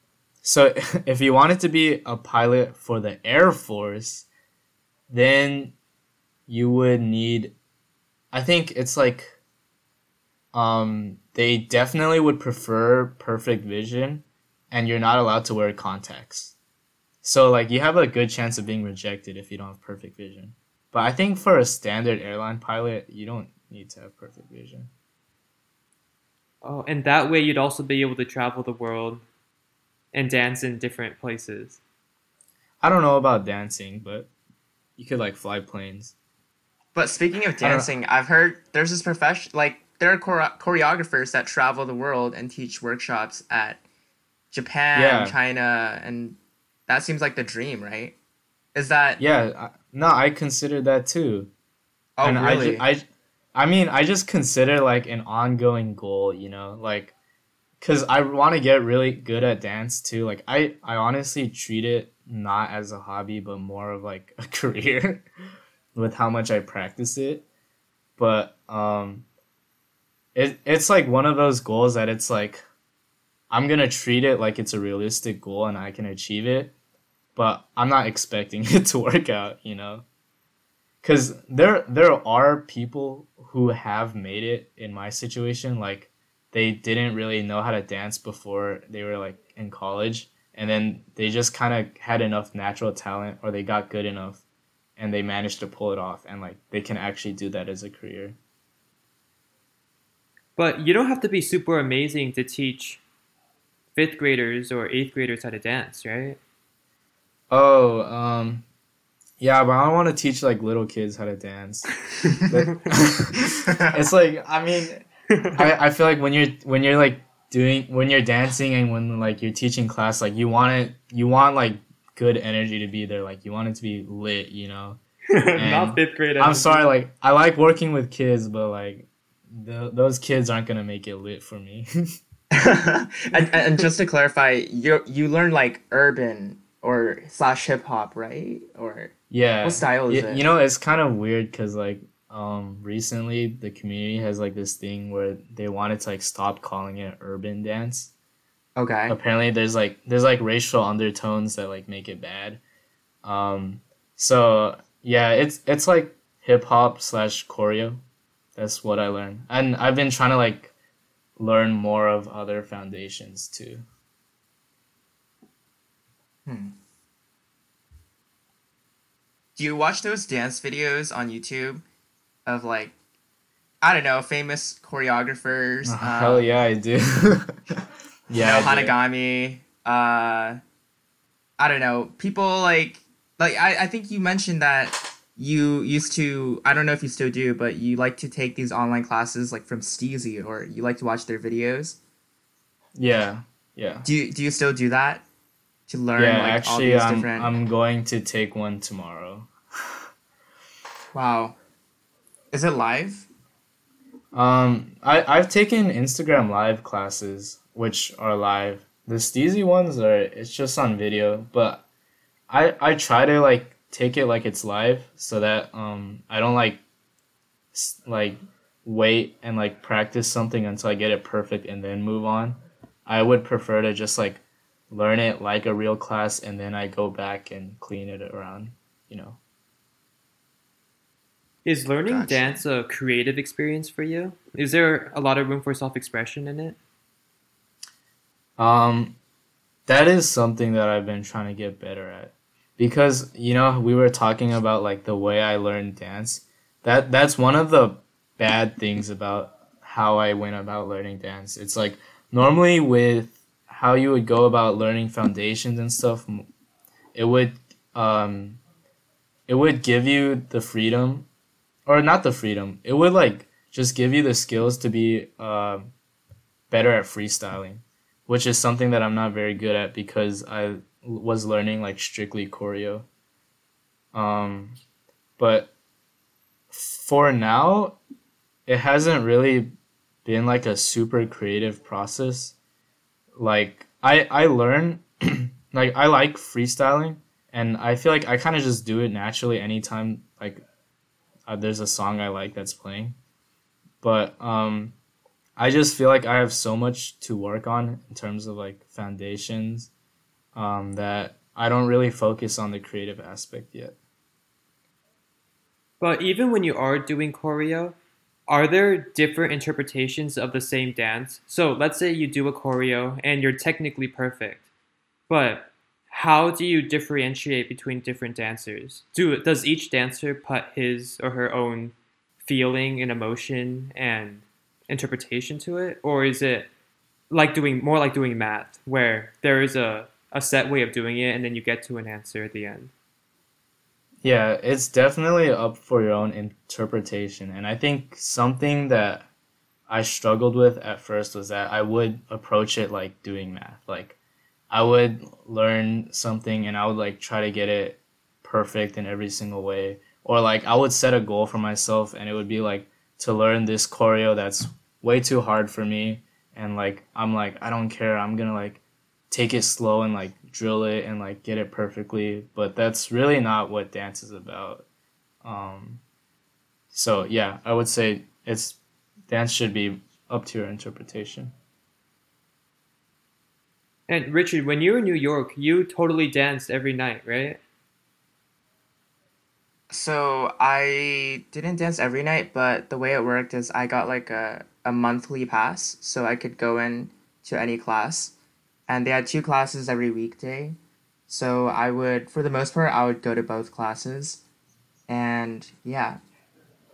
so (laughs) if you wanted to be a pilot for the Air Force, then you would need I think it's like um they definitely would prefer perfect vision and you're not allowed to wear contacts. So like you have a good chance of being rejected if you don't have perfect vision. But I think for a standard airline pilot, you don't need to have perfect vision. Oh, and that way you'd also be able to travel the world and dance in different places. I don't know about dancing, but you could like fly planes. But speaking of dancing, I've heard there's this profession like there are chore- choreographers that travel the world and teach workshops at Japan, Yeah. China, and that seems like the dream, right? Is that Yeah, I, no, I consider that too. oh and really? I, I, I mean, I just consider like an ongoing goal, you know, like, cause I want to get really good at dance too. Like, I, I honestly treat it not as a hobby, but more of like a (laughs) career, with how much I practice it. But um, it it's like one of those goals that it's like, I'm gonna treat it like it's a realistic goal and I can achieve it, but I'm not expecting (laughs) it to work out, you know because there there are people who have made it in my situation like they didn't really know how to dance before they were like in college and then they just kind of had enough natural talent or they got good enough and they managed to pull it off and like they can actually do that as a career But you don't have to be super amazing to teach fifth graders or eighth graders how to dance, right? Oh um Yeah, but I don't want to teach like little kids how to dance. (laughs) it's like I mean, I, I feel like when you're when you're like doing when you're dancing and when like you're teaching class, like you want it, you want like good energy to be there. Like you want it to be lit, you know. (laughs) Not fifth grade. I'm sorry, like I like working with kids, but like the, those kids aren't gonna make it lit for me. (laughs) and, and just to clarify, you you learn like urban or slash hip hop, right? Or yeah, what style is Y- it? You know, it's kind of weird because like um recently the community has like this thing where they wanted to like stop calling it urban dance. okay. Apparently, there's like there's like racial undertones that like make it bad. Um, so yeah, it's it's like hip hop slash choreo. That's what I learned, and I've been trying to like learn more of other foundations too. Do you watch those dance videos on YouTube of like I don't know, famous choreographers? Oh, (laughs) uh, Hell yeah, I do. (laughs) (laughs) yeah, you know. Hanagami. Uh, I don't know. People like like I, I think you mentioned that you used to I don't know if you still do, but you like to take these online classes like from Steezy or you like to watch their videos. yeah, yeah. Do you do you still do that? To learn yeah, like actually, all these I'm different I'm going to take one tomorrow. Wow. Is it live? Um, I I've taken Instagram Live classes, which are live. The Steezy ones are it's just on video, but I I try to like take it like it's live so that um I don't like like wait and like practice something until I get it perfect and then move on. I would prefer to just like learn it like a real class and then I go back and clean it around, you know. Is learning Gotcha. dance a creative experience for you? Is there a lot of room for self expression in it? Um, that is something that I've been trying to get better at because you know we were talking about like the way I learned dance. That that's one of the bad things about how I went about learning dance. It's like normally with how you would go about learning foundations and stuff, it would um, it would give you the freedom, or not the freedom. It would like just give you the skills to be uh, better at freestyling which is something that I'm not very good at because I was learning like strictly choreo. Um, but for now, it hasn't really been like a super creative process. Like I I learn (clears throat) like I like freestyling and I feel like I kind of just do it naturally anytime like uh, there's a song I like that's playing. But um I just feel like I have so much to work on in terms of like foundations um, that I don't really focus on the creative aspect yet. But even when you are doing choreo, are there different interpretations of the same dance? So let's say you do a choreo and you're technically perfect, but how do you differentiate between different dancers? Do does each dancer put his or her own feeling and emotion and interpretation to it, or is it like doing more like doing math, where there is a a set way of doing it and then you get to an answer at the end? Yeah, it's definitely up for your own interpretation. And I think something that I struggled with at first was that I would approach it like doing math. Like I would learn something and I would like try to get it perfect in every single way. Or like I would set a goal for myself and it would be like to learn this choreo that's way too hard for me and like I'm like I don't care. I'm going to like take it slow and like drill it and like get it perfectly but that's really not what dance is about um so yeah i would say it's dance should be up to your interpretation And Richard, when you were in New York, you totally danced every night, right? So I didn't dance every night, but the way it worked is I got like a, a monthly pass, so I could go in to any class. And they had two classes every weekday. So I would, for the most part, I would go to both classes. And yeah,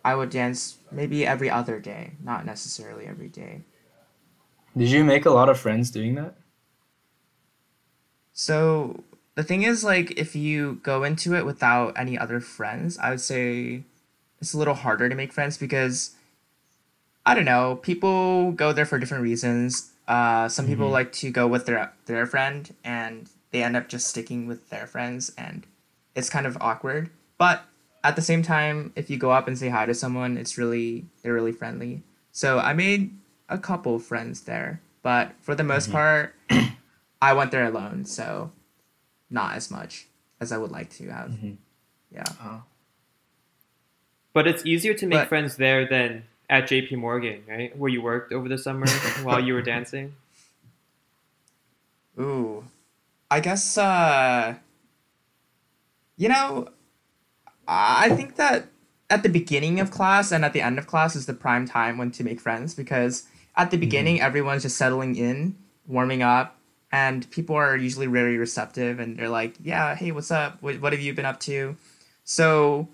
I would dance maybe every other day, not necessarily every day. did you make a lot of friends doing that So the thing is like if you go into it without any other friends, I would say it's a little harder to make friends because I don't know, people go there for different reasons. Uh, some people Mhm. like to go with their their friend and they end up just sticking with their friends and it's kind of awkward. But at the same time, if you go up and say hi to someone, it's really they're really friendly. So I made a couple friends there, but for the most Mhm. part, (coughs) I went there alone, so not as much as I would like to have. Mhm. Yeah. Uh, But it's easier to make But- friends there than at JP Morgan, right? Where you worked over the summer (laughs) while you were dancing. Ooh. I guess uh you know I think that at the beginning of class and at the end of class is the prime time when to make friends because at the beginning everyone's just settling in, warming up, and people are usually very receptive and they're like, "Yeah, hey, what's up? What, what have you been up to?" So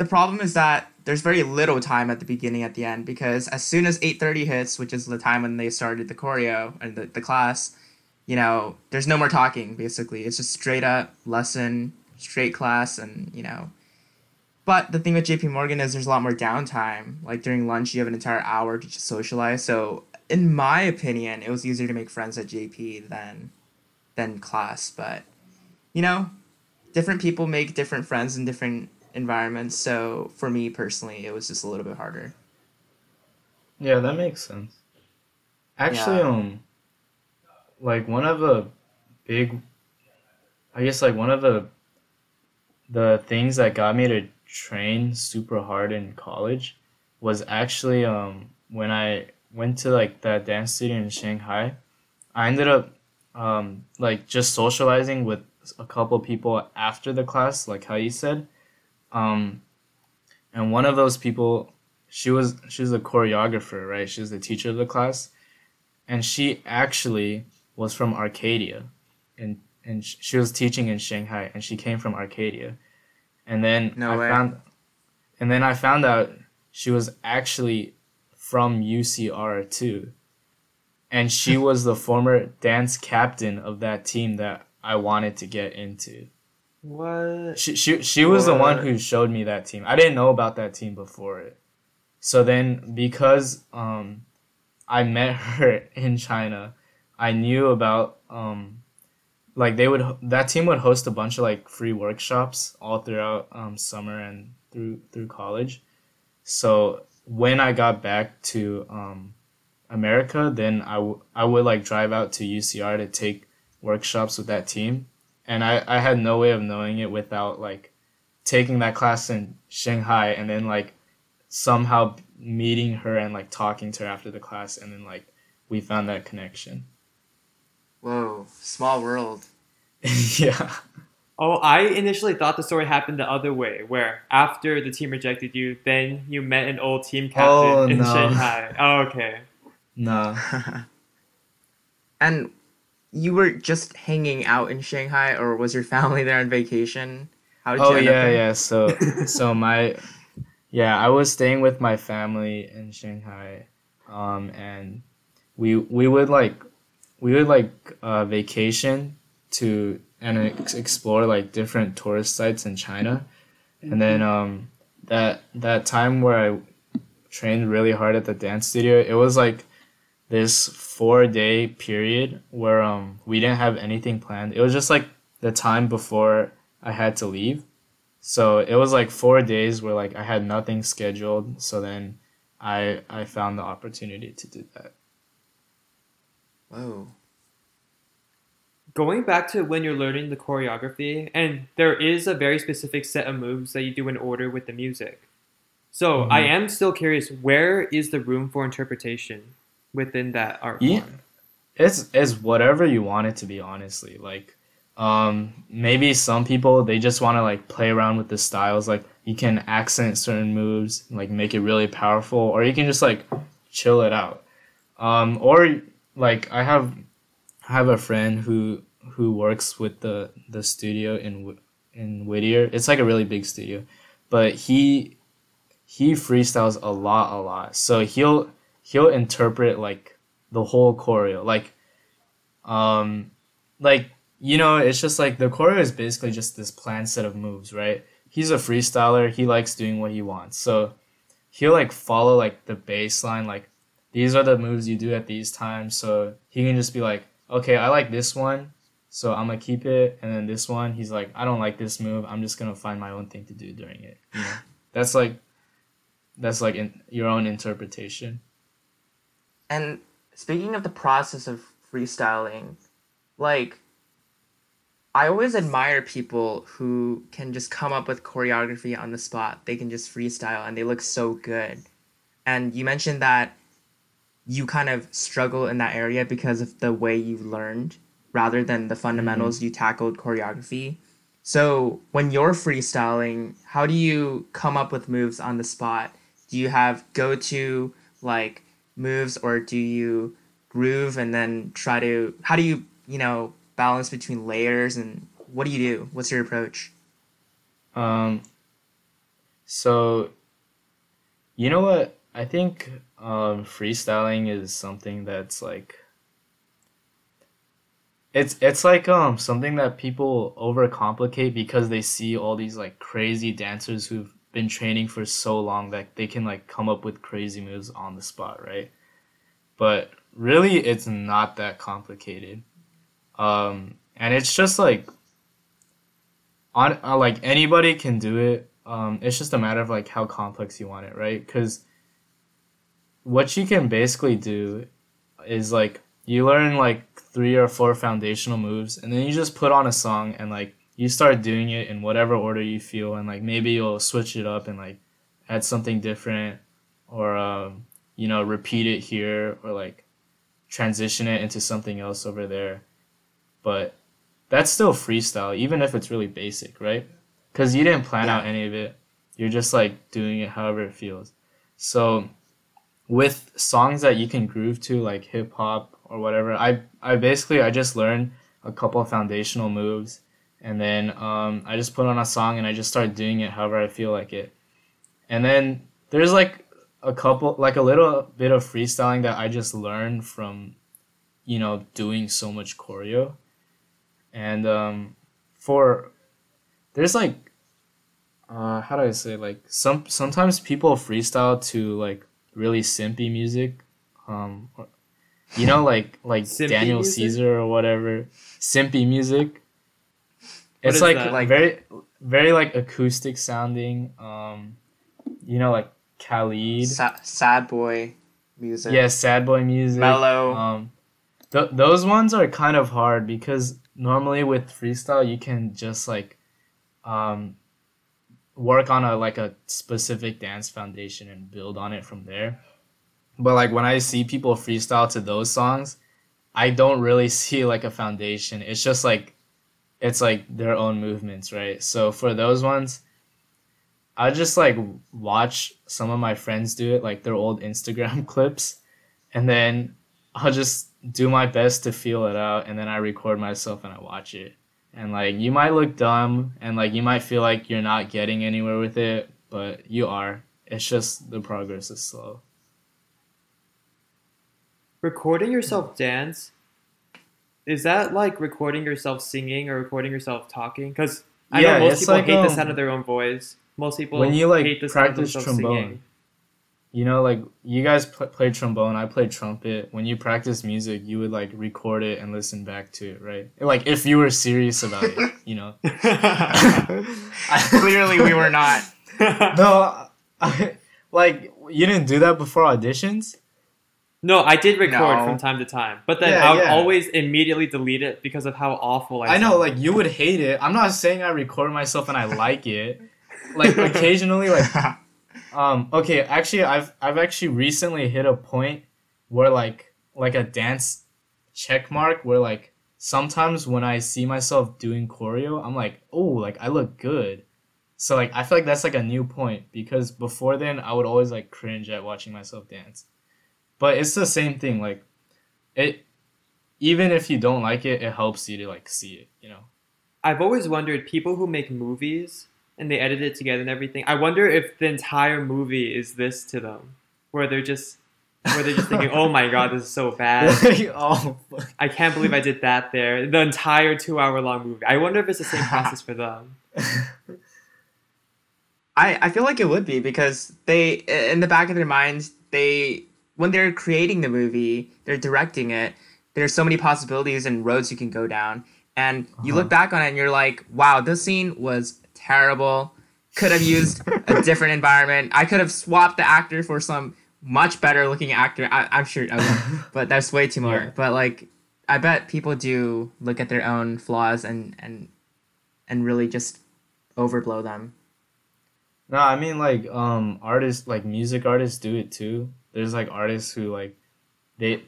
the problem is that there's very little time at the beginning at the end because as soon as 8:30 hits, which is the time when they started the choreo and the, the class, you know, there's no more talking basically. It's just straight up lesson, straight class and, you know. But the thing with JP Morgan is there's a lot more downtime. Like during lunch you have an entire hour to just socialize. So in my opinion, it was easier to make friends at JP than than class, but you know, different people make different friends in different environments. So for me personally, it was just a little bit harder. yeah, that makes sense. Actually, Yeah. um, like one of the big, I guess like one of the the things that got me to train super hard in college was actually um when I went to like that dance studio in Shanghai. I ended up um like just socializing with a couple people after the class, like how you said. Um, and one of those people, she was she was a choreographer, right? She was the teacher of the class, and she actually was from Arcadia, and and she was teaching in Shanghai, and she came from Arcadia, and then No I way. found, and then I found out she was actually from UCR too, and she (laughs) was the former dance captain of that team that I wanted to get into. What? She she she was the one who showed me that team. I didn't know about that team before it. So then because um I met (laughs) her in China, I knew about um like they would that team would host a bunch of like free workshops all throughout um summer and through through college. So when I got back to um America, then I, w- I would like drive out to UCR to take workshops with that team and I, I had no way of knowing it without like taking that class in Shanghai and then like somehow meeting her and like talking to her after the class and then like we found that connection. Whoa, small world. (laughs) yeah. Oh, I initially thought the story happened the other way, where after the team rejected you, then you met an old team oh, captain Oh, in no. Shanghai. Oh, okay. No. (laughs) and you were just hanging out in Shanghai, or was your family there on vacation? How did Oh you up yeah, yeah. So (laughs) so my yeah, I was staying with my family in Shanghai. Um and we we would like we would like uh vacation to and ex- explore like different tourist sites in China. And then um that that time where I trained really hard at the dance studio, it was like this 4 day period where um we didn't have anything planned. It was just like the time before I had to leave. So it was like four days where like I had nothing scheduled. So then I I found the opportunity to do that. Whoa. Going back to when you're learning the choreography, and there is a very specific set of moves that you do in order with the music. So Mhm. I am still curious, where is the room for interpretation within that art Yeah. form? It's it's whatever you want it to be, honestly. Like um maybe some people they just want to like play around with the styles like you can accent certain moves like make it really powerful or you can just like chill it out um or like i have i have a friend who who works with the the studio in in whittier it's like a really big studio but he he freestyles a lot a lot so he'll he'll interpret like the whole choreo like um like you know, it's just like the choreo is basically just this planned set of moves, right? He's a freestyler. He likes doing what he wants. So he'll like follow like the baseline, like these are the moves you do at these times. So he can just be like, okay, I like this one. So I'm gonna keep it, and then this one, he's like, I don't like this move. I'm just gonna find my own thing to do during it. You know, that's like, that's like in your own interpretation. And speaking of the process of freestyling, like I always admire people who can just come up with choreography on the spot. They can just freestyle and they look so good. And you mentioned that you kind of struggle in that area because of the way you learned rather than the fundamentals mm-hmm. you tackled choreography. So, when you're freestyling, how do you come up with moves on the spot? Do you have go to like moves or do you groove and then try to how do you, you know, balance between layers and what do you do? What's your approach? Um so you know what? I think um freestyling is something that's like it's it's like um something that people overcomplicate because they see all these like crazy dancers who've been training for so long that they can like come up with crazy moves on the spot, right? But really it's not that complicated. Um, and it's just like on uh, like anybody can do it. Um, it's just a matter of like how complex you want it, right? Because what you can basically do is like you learn like three or four foundational moves, and then you just put on a song and like you start doing it in whatever order you feel, and like maybe you'll switch it up and like add something different, or um, you know repeat it here, or like transition it into something else over there but that's still freestyle, even if it's really basic, right? Because you didn't plan yeah. out any of it. You're just like doing it however it feels. So with songs that you can groove to, like hip hop or whatever, I I basically I just learned a couple of foundational moves, and then um, I just put on a song and I just start doing it however I feel like it. And then there's like a couple, like a little bit of freestyling that I just learned from, you know, doing so much choreo and um, for there's like uh, how do I say like some sometimes people freestyle to like really simpy music, um, or, you know like like Daniel music? Caesar or whatever simpy music. What it's like that? like very very like acoustic sounding. Um, you know like Khalid. Sa- sad boy music. Yeah, sad boy music. Mellow. Um, th- those ones are kind of hard because normally with freestyle you can just like um, work on a like a specific dance foundation and build on it from there. But like when I see people freestyle to those songs, I don't really (laughs) see like a foundation. It's just like it's like their own movements, right? So for those ones, I just like watch some of my friends do it, like their old (laughs) Instagram (laughs) clips, and then I'll just do my best to feel it out and then I record myself and I watch it. And like you might look dumb and like you might feel like you're not getting anywhere with it, but you are. It's just the progress is slow. Recording yourself dance is that like recording yourself singing or recording yourself talking? Because I yeah, know most people like, hate um, the sound of their own voice. Most people when you like hate the practice sound of trombone. Singing you know like you guys pl- play trombone i play trumpet when you practice music you would like record it and listen back to it right like if you were serious about it you know (laughs) (laughs) clearly we were not (laughs) no I, like you didn't do that before auditions no, I did record no. from time to time, but then yeah, I would yeah. always immediately delete it because of how awful I. I know, like you would hate it. I'm not saying I record myself and I like it. (laughs) Like occasionally, like (laughs) um, okay, actually, I've I've actually recently hit a point where like like a dance check mark where like sometimes when I see myself doing choreo, I'm like, oh, like I look good. So like I feel like that's like a new point because before then I would always like cringe at watching myself dance. But it's the same thing, like it even if you don't like it, it helps you to like see it, you know. I've always wondered people who make movies and they edit it together and everything. I wonder if the entire movie is this to them, where they're just where they're just thinking, "Oh my god, this is so bad." (laughs) oh. I can't believe I did that there. The entire two hour long movie. I wonder if it's the same process for them. (laughs) I, I feel like it would be because they in the back of their minds they when they're creating the movie they're directing it there's so many possibilities and roads you can go down and you look back on it and you're like wow this scene was terrible could have used a (laughs) different environment I could have swapped the actor for some much better looking actor I, I'm sure I (laughs) but that's way too much. Yeah. but like I bet people do look at their own flaws and and and really just overblow them No, I mean like um artists like music artists do it too. There's like artists who like they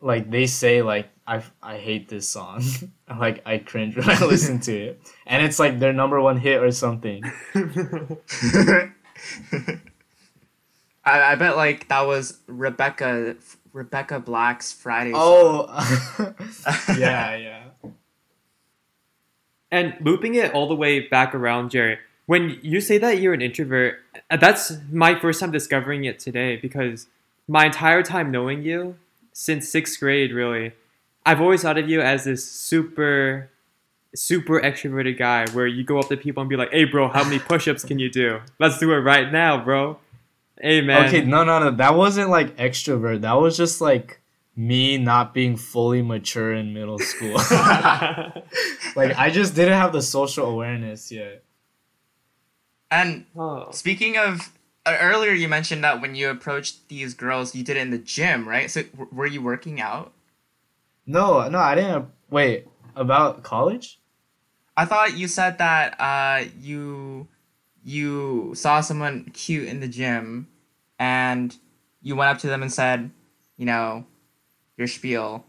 like they say like I I hate this song. (laughs) like I cringe when I (laughs) listen to it. And it's like their number one hit or something. (laughs) I, I bet like that was Rebecca Rebecca Black's Friday. song. Oh Yeah, yeah. And looping it all the way back around, Jerry, when you say that you're an introvert, uh, that's my first time discovering it today because my entire time knowing you, since sixth grade, really, I've always thought of you as this super, super extroverted guy where you go up to people and be like, hey, bro, how many push ups can you do? Let's do it right now, bro. Hey, man. Okay, no no no. That wasn't like extrovert. That was just like me not being fully mature in middle school. (laughs) (laughs) like I just didn't have the social awareness yet. And oh. speaking of uh, earlier, you mentioned that when you approached these girls, you did it in the gym, right? So w- were you working out? No, no, I didn't. Wait, about college? I thought you said that uh, you you saw someone cute in the gym, and you went up to them and said, you know, your spiel.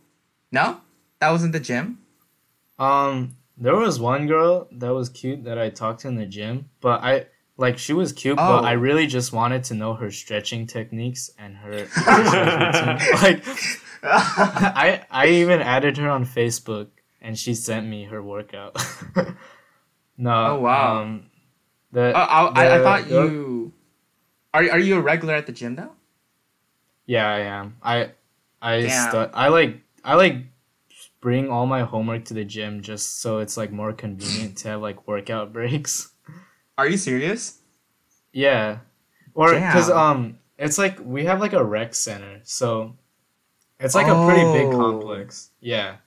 No, that wasn't the gym. Um, there was one girl that was cute that I talked to in the gym, but I like she was cute, Oh. but I really just wanted to know her stretching techniques and her (laughs) like (laughs) I I even added her on Facebook and she sent me her workout. (laughs) no. Oh, wow. Um, the, Oh, I, I, I thought the- you. Are are you a regular at the gym though? Yeah, I am. I I stu- I like I like bring all my homework to the gym just so it's like more convenient to have like workout breaks. Are you serious? Yeah. Or cuz um it's like we have like a rec center. So it's like a pretty big Oh. complex. Yeah.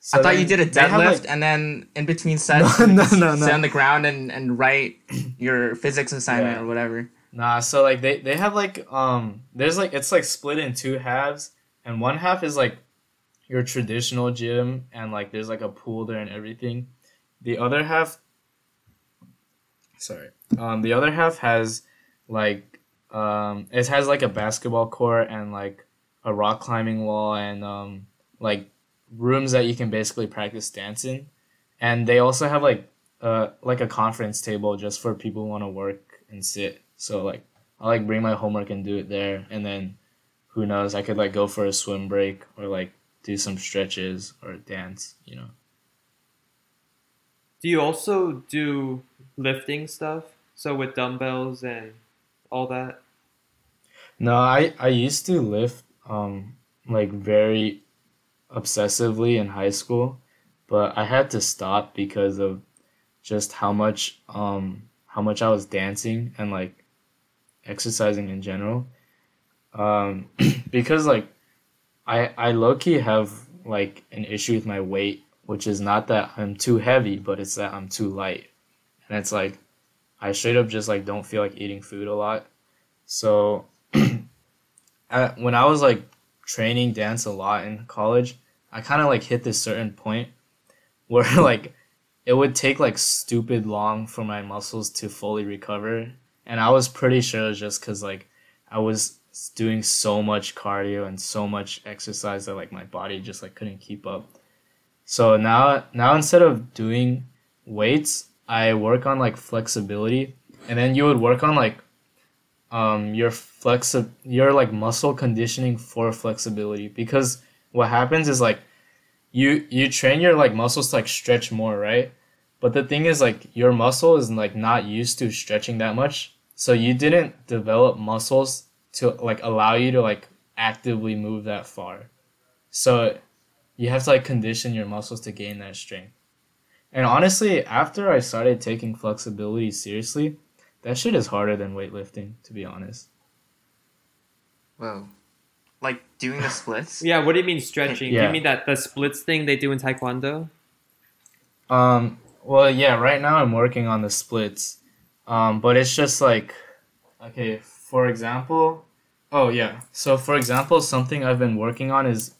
So I thought you did a deadlift like- and then in between (laughs) sets, No, no, no, sit on the ground and, and write (clears throat) your physics assignment Yeah. or whatever. Nah, so like they they have like um there's like it's like split in two halves and one half is like your traditional gym and like there's like a pool there and everything. The other half sorry. Um the other half has like um it has like a basketball court and like a rock climbing wall and um like rooms that you can basically practice dancing. And they also have like uh like a conference table just for people who want to work and sit. So like I like bring my homework and do it there and then who knows I could like go for a swim break or like do some stretches or dance, you know. Do you also do lifting stuff? So with dumbbells and all that? No, I I used to lift um like very obsessively in high school, but I had to stop because of just how much um how much I was dancing and like exercising in general. Um (clears throat) because like I I low key have like an issue with my weight, which is not that I'm too heavy, but it's that I'm too light. And it's like I straight up just like don't feel like eating food a lot. So (clears throat) I, when I was like training dance a lot in college, I kind of like hit this certain point (laughs) where like it would take like stupid long for my muscles to fully recover, and I was pretty sure it was just because like I was doing so much cardio and so much exercise that like my body just like couldn't keep up. So now now instead of doing weights, I work on like flexibility, and then you would work on like um your flexi- your like muscle conditioning for flexibility because what happens is like you you train your like muscles to like stretch more right but the thing is like your muscle is like not used to stretching that much so you didn't develop muscles to like allow you to like actively move that far. So you have to like condition your muscles to gain that strength. And honestly, after I started taking flexibility seriously, that shit is harder than weightlifting, to be honest. Whoa. Like doing the splits? (laughs) Yeah, what do you mean stretching? Do Yeah. you mean that the splits thing they do in Taekwondo? Um, well, yeah, right now I'm working on the splits. Um, but it's just like, okay, for example, oh yeah. So for example, something I've been working on is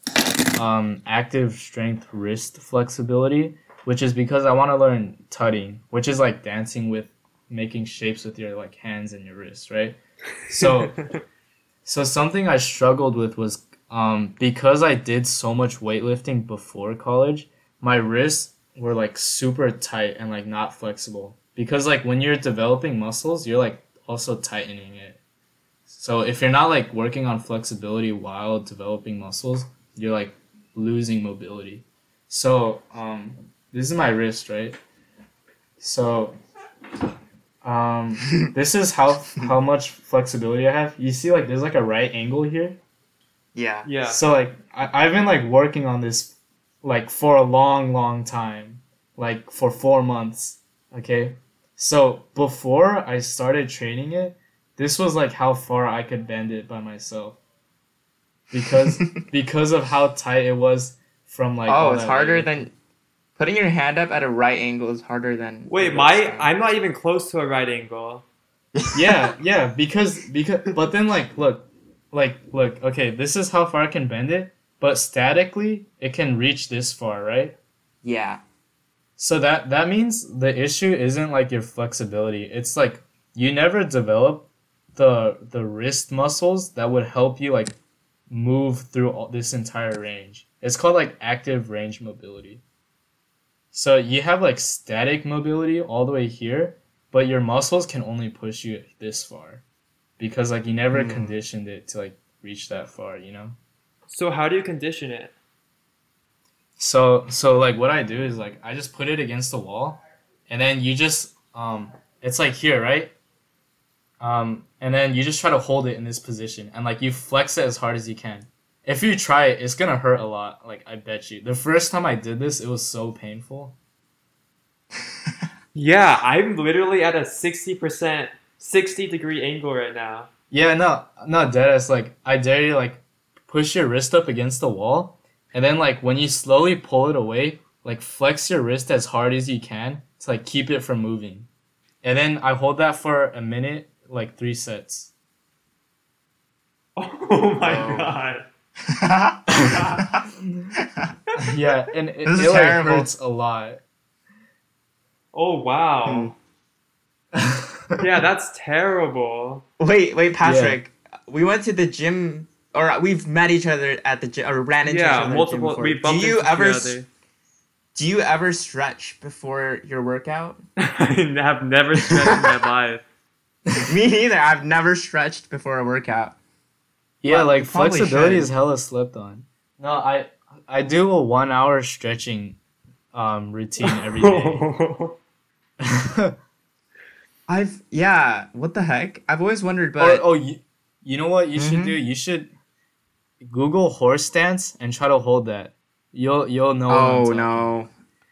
um, active strength wrist flexibility, which is because I want to learn tutting, which is like dancing with making shapes with your like hands and your wrists, right? So (laughs) so something I struggled with was um, because I did so much weightlifting before college, my wrists were like super tight and like not flexible. Because like when you're developing muscles, you're like also tightening it. So if you're not like working on flexibility while developing muscles, you're like losing mobility. So um, this is my wrist, right? So um, (laughs) this is how how much flexibility I have. You see, like there's like a right angle here. Yeah. yeah. So like I, I've been like working on this like for a long, long time. Like for four months. Okay. So before I started training it, this was like how far I could bend it by myself. Because (laughs) because of how tight it was from like oh, it's harder weight. than putting your hand up at a right angle is harder than Wait, my wrist thing. I'm not even close to a right angle. (laughs) yeah, yeah, because because but then like look, like look, okay, this is how far I can bend it, but statically it can reach this far, right? Yeah. So that that means the issue isn't like your flexibility. It's like you never develop the the wrist muscles that would help you like move through all, this entire range. It's called like active range mobility. So you have like static mobility all the way here, but your muscles can only push you this far because like you never Hmm. conditioned it to like reach that far, you know? So how do you condition it? So so like what I do is like I just put it against the wall, and then you just um it's like here right, um and then you just try to hold it in this position and like you flex it as hard as you can. If you try it, it's gonna hurt a lot. Like I bet you. The first time I did this, it was so painful. (laughs) Yeah, I'm literally at a 60%, 60 degree angle right now. Yeah, no, not dead. It's like I dare you like push your wrist up against the wall, and then like when you slowly pull it away, like flex your wrist as hard as you can to like keep it from moving, and then I hold that for a minute, like three sets. (laughs) Oh my Whoa. god. (laughs) Yeah, and it, This is it like terrible. hurts a lot. Oh wow. (laughs) yeah, that's terrible. wait, wait, Patrick. We went to the gym, or we've met each other at the gym, or ran into each Yeah, other at the gym multiple. before. We do you into ever? each. Do you ever stretch before your workout? (laughs) I have never stretched in my life. Me neither. I've never stretched before a workout. Yeah, Well, like flexibility should. is hella slept on. No, I I do a one hour stretching um routine every day. (laughs) I've yeah. What the heck? I've always wondered, Or, but oh, you, you know what you should Mhm. do? You should Google horse stance and try to hold that. You'll you'll know. what I'm oh no,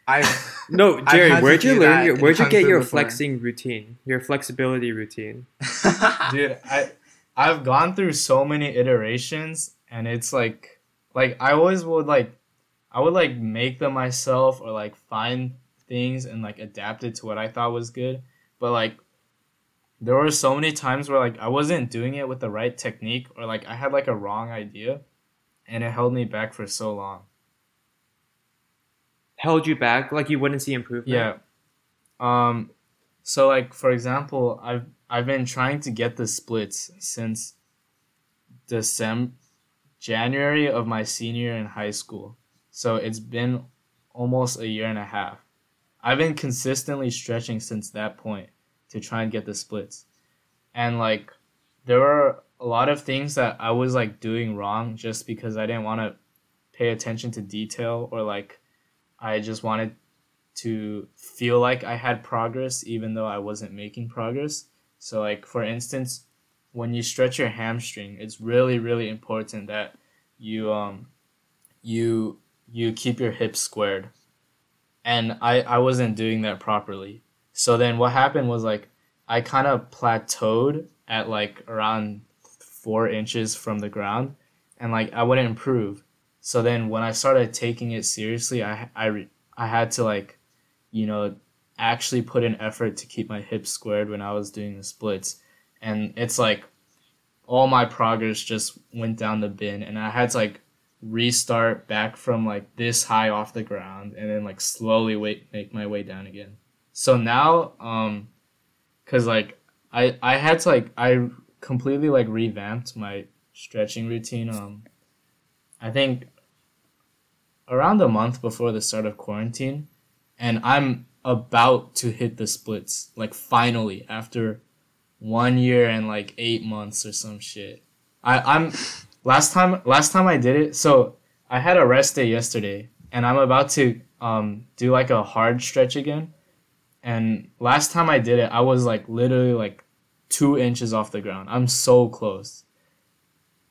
I've (laughs) no, I've Jerry, where'd you learn your? Where'd you get your before. flexing routine? Your flexibility routine? (laughs) dude i i've gone through so many iterations and it's like like i always would like i would like make them myself or like find things and like adapt it to what i thought was good but like there were so many times where like i wasn't doing it with the right technique or like i had like a wrong idea and it held me back for so long Held you back like you wouldn't see improvement. Yeah. Um so like for example, I've I've been trying to get the splits since December January of my senior in high school. So it's been almost a year and a half. I've been consistently stretching since that point to try and get the splits. And like there were a lot of things that I was like doing wrong just because I didn't want to pay attention to detail or like I just wanted to feel like I had progress even though I wasn't making progress. So like for instance, when you stretch your hamstring, it's really really important that you um you you keep your hips squared. And I I wasn't doing that properly. So then what happened was like I kind of plateaued at like around 4 inches from the ground and like I wouldn't improve. So then when I started taking it seriously, I I I had to like you know actually put in effort to keep my hips squared when I was doing the splits. And it's like all my progress just went down the bin and I had to like restart back from like this high off the ground and then like slowly wait make my way down again. So now um cuz like I I had to like I completely like revamped my stretching routine um I think around a month before the start of quarantine and I'm about to hit the splits like finally after one year and like eight months or some shit. I I'm last time last time I did it. So I had a rest day yesterday, and I'm about to um do like a hard stretch again. And last time I did it, I was like literally like two inches off the ground. I'm so close.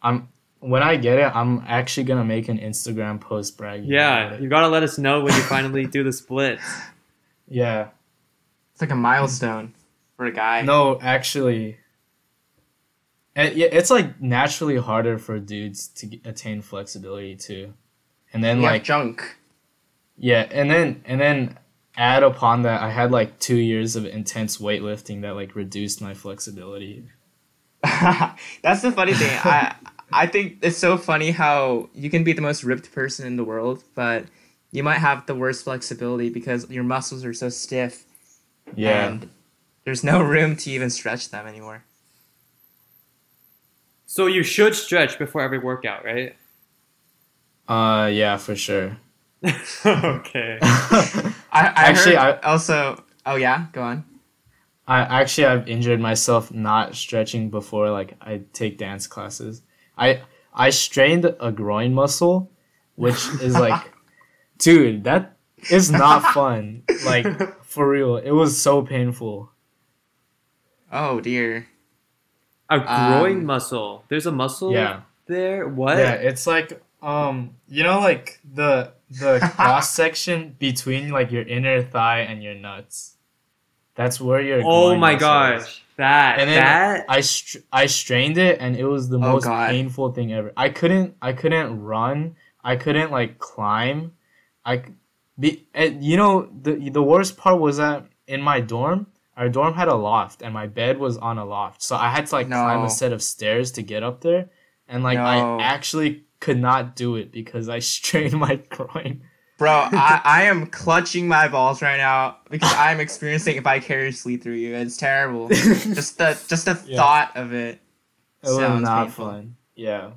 I'm when I get it, I'm actually gonna make an Instagram post bragging. Yeah, you gotta let us know when you finally do the splits. (laughs) yeah. It's like a milestone for a guy. No, actually, it, yeah, it's like naturally harder for dudes to attain flexibility too, and then like junk. yeah, and then and then add upon that, I had like two years of intense weightlifting that like reduced my flexibility. (laughs) That's the funny thing. I I think it's so funny how you can be the most ripped person in the world, but you might have the worst flexibility because your muscles are so stiff Yeah, and there's no room to even stretch them anymore. So you should stretch before every workout, right? uh, yeah, for sure. (laughs) okay. (laughs) I, I Actually, heard also. Oh yeah, go on. I actually I've injured myself not stretching before like I take dance classes. I I strained a groin muscle, which is like, (laughs) dude, that is not (laughs) fun. Like for real, it was so painful. Oh dear. A groin Um, muscle. There's a muscle Yeah, there. What? yeah. It's like um, you know, like the the (laughs) cross section between like your inner thigh and your nuts. That's where your oh my muscle is. gosh. That and then that I str- I strained it and it was the Oh, most God. painful thing ever. I couldn't I couldn't run. I couldn't like climb. I be and, you know the the worst part was that in my dorm our dorm had a loft and my bed was on a loft so I had to like no. climb a set of stairs to get up there and like No. I actually could not do it because I (laughs) strained my groin. Bro, I, I am clutching my balls right now because I'm experiencing it vicariously through you. It's terrible. (laughs) just the just the Yeah. thought of it. It was not painful. fun. Yeah.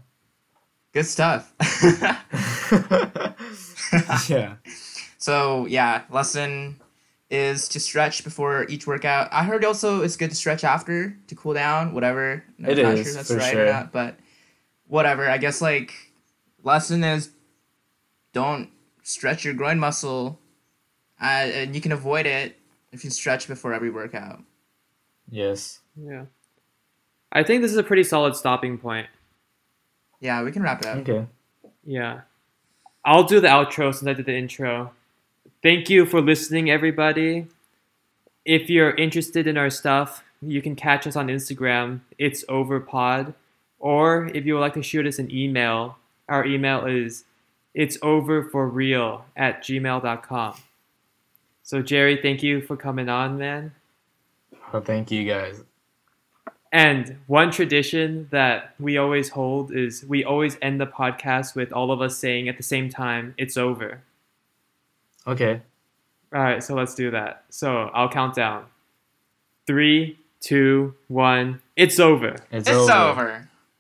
Good stuff. (laughs) (laughs) yeah. so yeah, lesson is to stretch before each workout. I heard also it's good to stretch after to cool down, whatever. I'm It not is, sure that's for right sure. or not, but whatever. I guess like lesson is don't stretch your groin muscle, uh, and you can avoid it if you stretch before every workout. Yes. yeah. I think this is a pretty solid stopping point. Yeah, we can wrap it up. Okay. Yeah. I'll do the outro since I did the intro. Thank you for listening, everybody. If you're interested in our stuff, you can catch us on Instagram. It's overpod. Or if you would like to shoot us an email, our email is it's over for real at gmail.com. So Jerry, thank you for coming on, man. Well, thank you guys. And one tradition that we always hold is we always end the podcast with all of us saying at the same time, it's over. Okay. All right, so let's do that. So I'll count down. Three, two, one. It's over. It's, It's over.